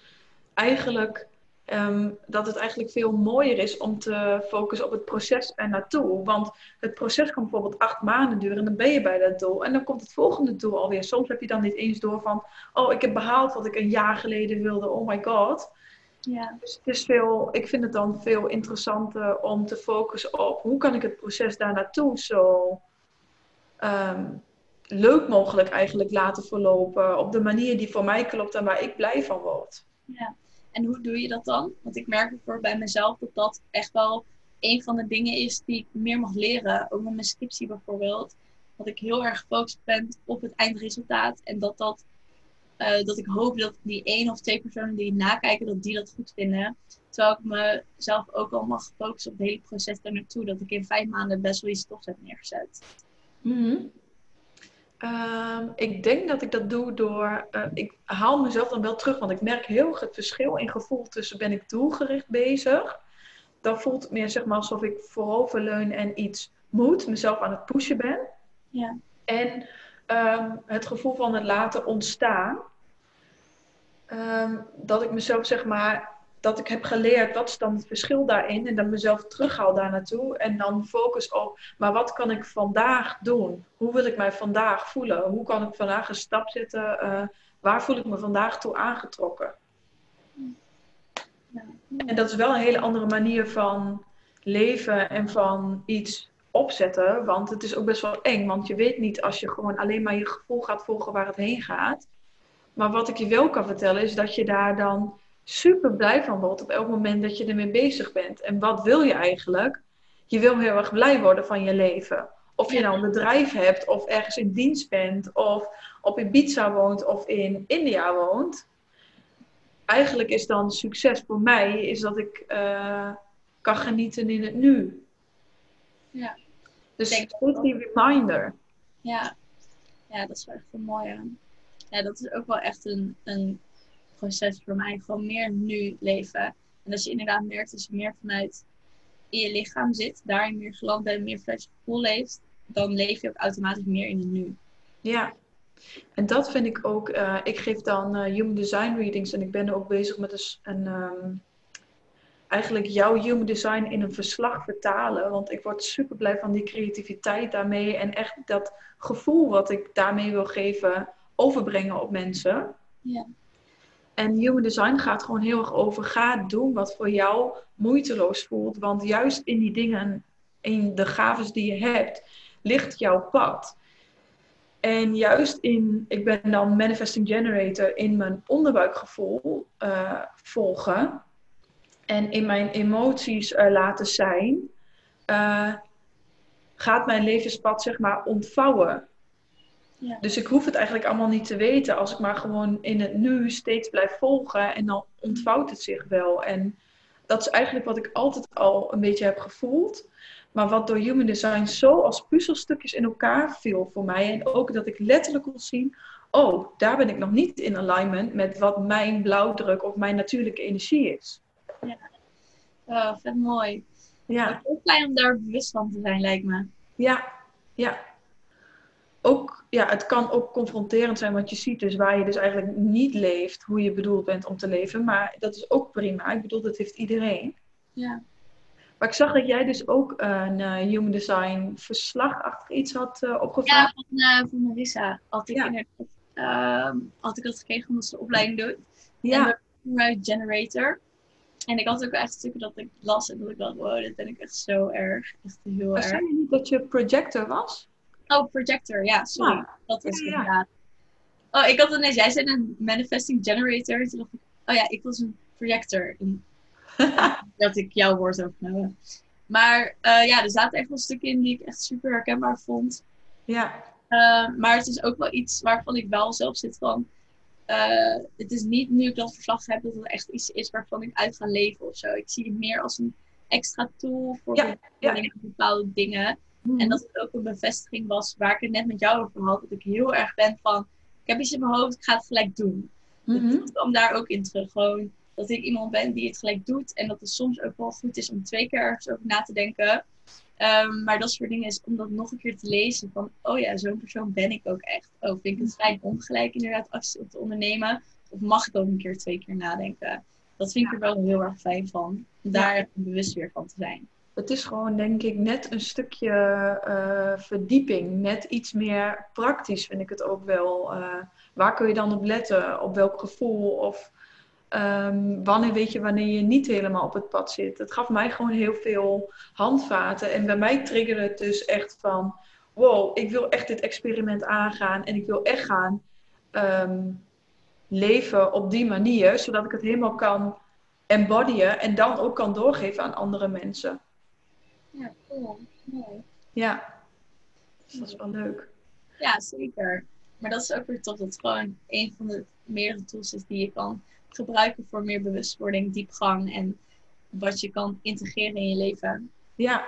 eigenlijk ehm, dat het eigenlijk veel mooier is om te focussen op het proces er naartoe. Want het proces kan bijvoorbeeld acht maanden duren en dan ben je bij dat doel. En dan komt het volgende doel alweer. Soms heb je dan niet eens door van, oh, ik heb behaald wat ik een jaar geleden wilde. Oh my god. Ja. Dus het is veel, ik vind het dan veel interessanter om te focussen op hoe kan ik het proces daar naartoe zo ehm, leuk mogelijk eigenlijk laten verlopen. Op de manier die voor mij klopt en waar ik blij van word. Ja. En hoe doe je dat dan? Want ik merk voor bij mezelf dat dat echt wel een van de dingen is die ik meer mag leren. Ook met mijn scriptie bijvoorbeeld. Dat ik heel erg gefocust ben op het eindresultaat. En dat, dat, uh, dat ik hoop dat die één of twee personen die nakijken, dat die dat goed vinden. Terwijl ik mezelf ook al mag focussen op het hele proces daar naartoe. Dat ik in vijf maanden best wel iets tofs heb neergezet. Mm Um, ik denk dat ik dat doe door. Uh, ik haal mezelf dan wel terug, want ik merk heel erg het verschil in gevoel tussen ben ik doelgericht bezig. Dan voelt het meer zeg maar alsof ik vooroverleun en iets moet, mezelf aan het pushen ben. Ja. En um, het gevoel van het laten ontstaan. Um, dat ik mezelf zeg maar dat ik heb geleerd wat is dan het verschil daarin en dan mezelf terughaal daar naartoe en dan focus op, maar wat kan ik vandaag doen? Hoe wil ik mij vandaag voelen? Hoe kan ik vandaag een stap zetten? Uh, waar voel ik me vandaag toe aangetrokken? Ja. En dat is wel een hele andere manier van leven en van iets opzetten, want het is ook best wel eng, want je weet niet als je gewoon alleen maar je gevoel gaat volgen waar het heen gaat. Maar wat ik je wel kan vertellen is dat je daar dan super blij van wordt op elk moment dat je ermee bezig bent. En wat wil je eigenlijk? Je wil heel erg blij worden van je leven. Of je nou een bedrijf hebt, of ergens in dienst bent, of op Ibiza woont, of in India woont. Eigenlijk is dan succes voor mij, is dat ik uh, kan genieten in het nu. Ja. Dus goed die reminder. Ja. ja, dat is wel echt een mooie. Ja, dat is ook wel echt een, een proces voor mij. Gewoon meer nu leven. En als je inderdaad merkt dat je meer vanuit in je lichaam zit, daarin meer geland bent, meer fresh gevoel leeft, dan leef je ook automatisch meer in het nu. Ja, en dat vind ik ook. Uh, ik geef dan uh, Human Design readings en ik ben ook bezig met een. Um, eigenlijk jouw Human Design in een verslag vertalen. Want ik word super blij van die creativiteit daarmee en echt dat gevoel wat ik daarmee wil geven, overbrengen op mensen. Ja. En human design gaat gewoon heel erg over, ga doen wat voor jou moeiteloos voelt. Want juist in die dingen, in de gaves die je hebt, ligt jouw pad. En juist in, ik ben dan manifesting generator, in mijn onderbuikgevoel uh, volgen. En in mijn emoties uh, laten zijn. Uh, gaat mijn levenspad zeg maar ontvouwen. Ja. Dus ik hoef het eigenlijk allemaal niet te weten als ik maar gewoon in het nu steeds blijf volgen en dan ontvouwt het zich wel. En dat is eigenlijk wat ik altijd al een beetje heb gevoeld. Maar wat door Human Design zo als puzzelstukjes in elkaar viel voor mij. En ook dat ik letterlijk kon zien, oh, daar ben ik nog niet in alignment met wat mijn blauwdruk of mijn natuurlijke energie is. Ja, oh, vet mooi. Ja. Het is fijn om daar bewust van te zijn, lijkt me. Ja, ja ook, ja, het kan ook confronterend zijn wat je ziet, dus waar je dus eigenlijk niet leeft hoe je bedoeld bent om te leven. Maar dat is ook prima. Ik bedoel, dat heeft iedereen. Ja. Maar ik zag dat jij dus ook een uh, Human Design verslagachtig iets had uh, opgevraagd. Ja, van, uh, van Marissa had ik, ja. inderdaad, had ik dat gekregen omdat ze de opleiding doet. Ja. En Generator. En ik had ook echt stukken dat ik las en dat ik dacht, wow, dit ben ik echt zo erg. Echt heel maar erg. zei je niet dat je projector was? Oh, projector, ja, sorry. Ja. Dat is Ja, het ja. inderdaad. Oh, ik had het net, jij zei een manifesting generator. Toen dacht ik, oh ja, ik was een projector. En, dat ik jouw woord overnemen. Maar eh, ja, er zaten echt wel stukken in die ik echt super herkenbaar vond. Ja, Uh, maar het is ook wel iets waarvan ik wel zelf zit van. eh, het is niet nu ik dat verslag heb dat het echt iets is waarvan ik uit ga leven of zo. Ik zie het meer als een extra tool voor Ja, ja. bepaalde- bepaalde En dat het ook een bevestiging was waar ik het net met jou over had. Dat ik heel erg ben van, ik heb iets in mijn hoofd, ik ga het gelijk doen. Mhm. Dat kwam daar ook in terug. Gewoon dat ik iemand ben die het gelijk doet. En dat het soms ook wel goed is om twee keer ergens over na te denken. Ehm, maar dat soort dingen is om dat nog een keer te lezen. Van, oh ja, zo'n persoon ben ik ook echt. Oh, vind ik het fijn om gelijk inderdaad actie te ondernemen? Of mag ik ook een keer twee keer nadenken? Dat vind ik er wel heel erg fijn van. Om daar bewust weer van te zijn. Het is gewoon, denk ik, net een stukje eh, verdieping. Net iets meer praktisch vind ik het ook wel. Eh, waar kun je dan op letten? Op welk gevoel? Of Ehm, wanneer weet je wanneer je niet helemaal op het pad zit? Het gaf mij gewoon heel veel handvaten. En bij mij triggerde het dus echt van... Wow, ik wil echt dit experiment aangaan. En ik wil echt gaan ehm, leven op die manier. Zodat ik het helemaal kan embodyen. En dan ook kan doorgeven aan andere mensen. Ja. Mooi. Ja, dus dat is wel leuk. Ja, zeker. Maar dat is ook weer tof. Dat het gewoon een van de meerdere tools is die je kan gebruiken voor meer bewustwording, diepgang en wat je kan integreren in je leven. Ja,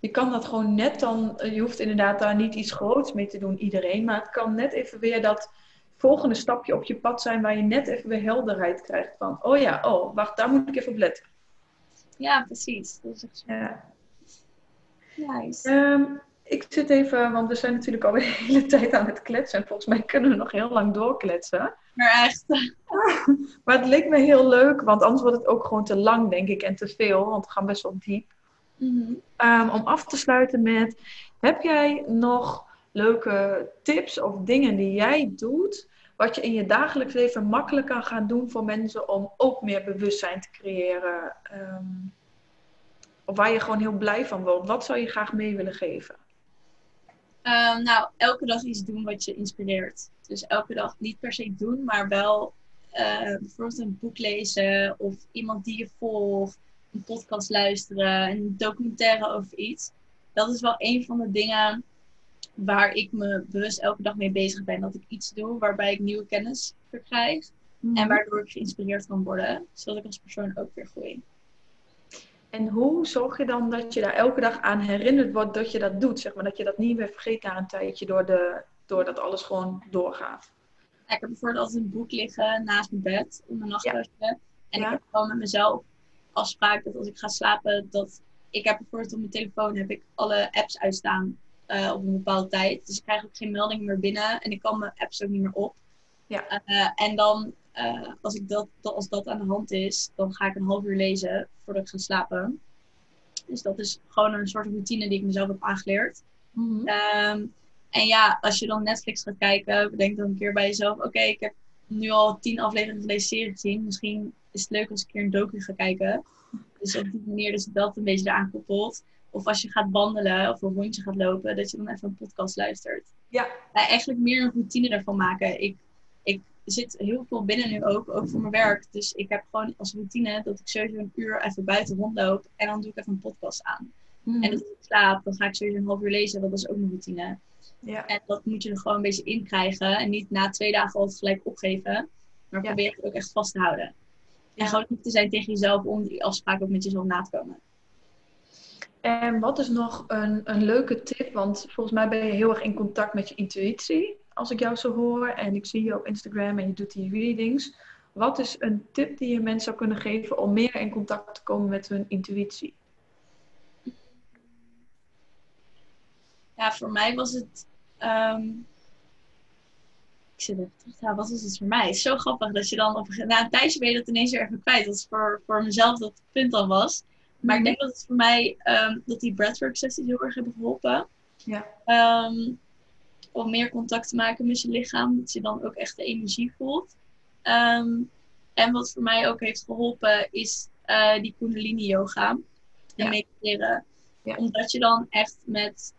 je kan dat gewoon net dan, eh, je hoeft inderdaad daar niet iets groots mee te doen, iedereen, maar het kan net even weer dat volgende stapje op je pad zijn waar je net even weer helderheid krijgt van, oh ja, oh, wacht, daar moet ik even op letten. Ja, precies. Dat is echt zo. Ja. Nice. Ehm, ik zit even, want we zijn natuurlijk al de hele tijd aan het kletsen. En volgens mij kunnen we nog heel lang doorkletsen. Maar echt. Maar het leek me heel leuk, want anders wordt het ook gewoon te lang, denk ik, en te veel. Want we gaan best wel diep. Mhm. Ehm, om af te sluiten met, heb jij nog leuke tips of dingen die jij doet, wat je in je dagelijks leven makkelijk kan gaan doen voor mensen om ook meer bewustzijn te creëren? Ehm, of waar je gewoon heel blij van wordt. Wat zou je graag mee willen geven? Ehm, nou, elke dag iets doen wat je inspireert. Dus elke dag niet per se doen, maar wel eh, bijvoorbeeld een boek lezen of iemand die je volgt, een podcast luisteren, een documentaire over iets. Dat is wel een van de dingen waar ik me bewust elke dag mee bezig ben. Dat ik iets doe waarbij ik nieuwe kennis verkrijg en waardoor ik geïnspireerd kan worden, zodat ik als persoon ook weer groei. En hoe zorg je dan dat je daar elke dag aan herinnerd wordt dat je dat doet? Zeg maar, dat je dat niet meer vergeet na een tijdje door, de, door dat alles gewoon doorgaat. Ja, ik heb bijvoorbeeld altijd een boek liggen naast mijn bed om mijn nachtrustje. En Ja. ik heb gewoon met mezelf afspraak dat als ik ga slapen, dat ik heb bijvoorbeeld op mijn telefoon heb ik alle apps uitstaan eh, op een bepaalde tijd. Dus ik krijg ook geen meldingen meer binnen en ik kan mijn apps ook niet meer op. Ja. Eh, en dan, eh, als, ik dat, als dat aan de hand is, dan ga ik een half uur lezen voordat ik ga slapen. Dus dat is gewoon een soort routine die ik mezelf heb aangeleerd. Ehm, en ja, als je dan Netflix gaat kijken, bedenk dan een keer bij jezelf: oké, ik heb nu al tien afleveringen van deze serie gezien. Misschien is het leuk als ik een keer een docu ga kijken. Dus op die manier dus dat een beetje eraan koppelt. Of als je gaat wandelen of een rondje gaat lopen, dat je dan even een podcast luistert. Ja. Ja, eigenlijk meer een routine ervan maken. Ik, ik zit heel veel binnen nu ook, ook voor mijn werk. Dus ik heb gewoon als routine dat ik sowieso een uur even buiten rondloop. En dan doe ik even een podcast aan. Mhm. En als ik slaap, dan ga ik sowieso een half uur lezen. want Dat is ook mijn routine. ja. En dat moet je er gewoon een beetje in krijgen. En niet na twee dagen altijd gelijk opgeven. Maar Ja. probeer het ook echt vast te houden. Ja. En gewoon niet te zijn tegen jezelf om die afspraak ook met jezelf na te komen. En wat is nog een, een leuke tip? Want volgens mij ben je heel erg in contact met je intuïtie. Als ik jou zo hoor en ik zie je op Instagram en je doet die readings. Wat is een tip die je mensen zou kunnen geven om meer in contact te komen met hun intuïtie? Ja, voor mij was het. ehm, ik zit even terug te halen, wat was het voor mij? Het is zo grappig dat je dan op na een tijdje ben je dat ineens weer even kwijt. Dat is voor, voor mezelf dat het punt dan was. Maar ik denk dat het voor mij, ehm, dat die breathwork sessies heel erg hebben geholpen. Ja. Ehm, om meer contact te maken met je lichaam. Dat je dan ook echt de energie voelt. Ehm, en wat voor mij ook heeft geholpen is eh, die kundalini yoga. En Ja. mediteren. Ja. Omdat je dan echt met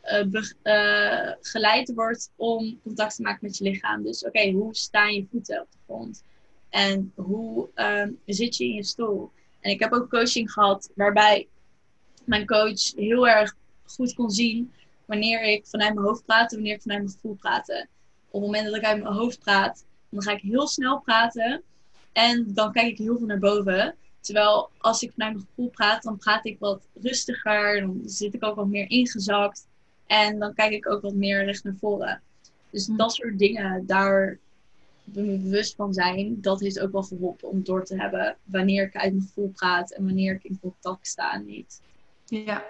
eh, eh, geleid wordt om contact te maken met je lichaam. Dus oké, hoe staan je voeten op de grond? En hoe ehm, zit je in je stoel? En ik heb ook coaching gehad waarbij mijn coach heel erg goed kon zien wanneer ik vanuit mijn hoofd praat en wanneer ik vanuit mijn gevoel praat. Op het moment dat ik uit mijn hoofd praat, dan ga ik heel snel praten en dan kijk ik heel veel naar boven. Terwijl als ik vanuit mijn gevoel praat, dan praat ik wat rustiger, dan zit ik ook wat meer ingezakt en dan kijk ik ook wat meer recht naar voren. Dus Hm. dat soort dingen, daar ben ik me bewust van zijn, dat heeft ook wel geholpen om door te hebben wanneer ik uit mijn gevoel praat en wanneer ik in contact sta en niet. Ja,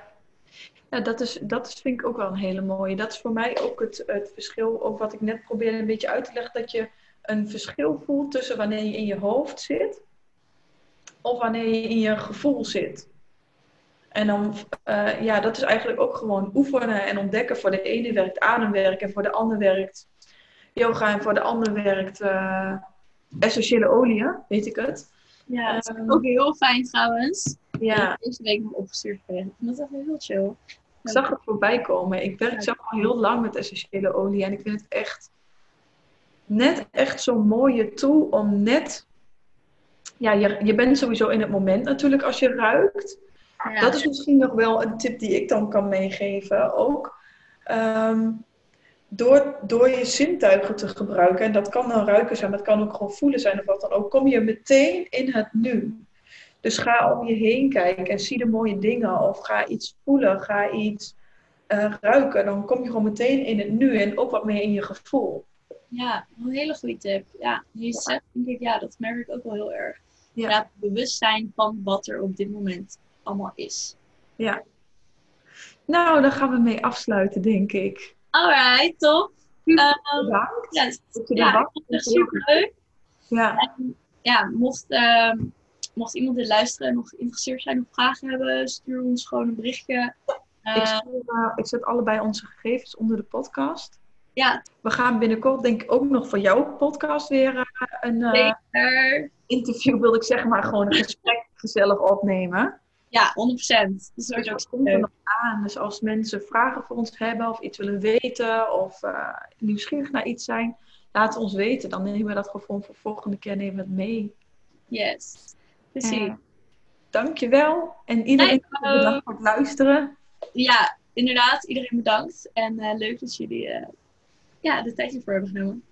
ja dat, is, dat is, vind ik ook wel een hele mooie. Dat is voor mij ook het, het verschil, ook wat ik net probeerde een beetje uit te leggen, dat je een verschil voelt tussen wanneer je in je hoofd zit of wanneer je in je gevoel zit. En dan, eh, ja, dat is eigenlijk ook gewoon oefenen en ontdekken. Voor de ene werkt ademwerk en voor de ander werkt yoga en voor de ander werkt, eh, essentiële oliën, weet ik het. Ja, dat is Ehm, ook heel fijn trouwens. Ja, deze week nog opgestuurd gekregen. Ik vond dat echt heel chill. ik zag het voorbij komen. Ik werk zelf al heel lang met essentiële olie en ik vind het echt net echt zo'n mooie tool om net... Ja, je, je bent sowieso in het moment natuurlijk als je ruikt. Ja. Dat is misschien nog wel een tip die ik dan kan meegeven ook. Ehm, door, door je zintuigen te gebruiken, en dat kan dan ruiken zijn, maar het kan ook gewoon voelen zijn of wat dan ook, kom je meteen in het nu. Dus ga om je heen kijken en zie de mooie dingen of ga iets voelen, ga iets eh, ruiken. Dan kom je gewoon meteen in het nu en ook wat meer in je gevoel. Ja, een hele goede tip. Ja, nu je zegt, denk ik, ja, dat merk ik ook wel heel erg. Ja. Inderdaad, bewust zijn van wat er op dit moment allemaal is. Ja. Nou, daar gaan we mee afsluiten, denk ik. Alright, top. Ehm, Bedankt. ja, je er ja, was. ik vond het echt super leuk. Ja. Ja, mocht, ehm, mocht iemand dit luisteren en nog geïnteresseerd zijn of vragen hebben, stuur ons gewoon een berichtje. Ik, Eh, stuur, eh, ik zet allebei onze gegevens onder de podcast. ja, We gaan binnenkort denk ik ook nog voor jouw podcast weer eh, een interview, wil ik zeggen, maar gewoon een gesprek gezellig opnemen. Ja, 100%. Dus dat Dus is ook dat komt er nog aan. Dus als mensen vragen voor ons hebben of iets willen weten of nieuwsgierig naar iets zijn, laat ons weten. Dan nemen we dat gewoon voor de volgende keer nemen we het mee. Yes. Precies. Eh, dankjewel. En iedereen Hey, bedankt voor het luisteren. Ja, inderdaad. Iedereen bedankt. En eh, leuk dat jullie eh, ja, de tijd hiervoor hebben genomen.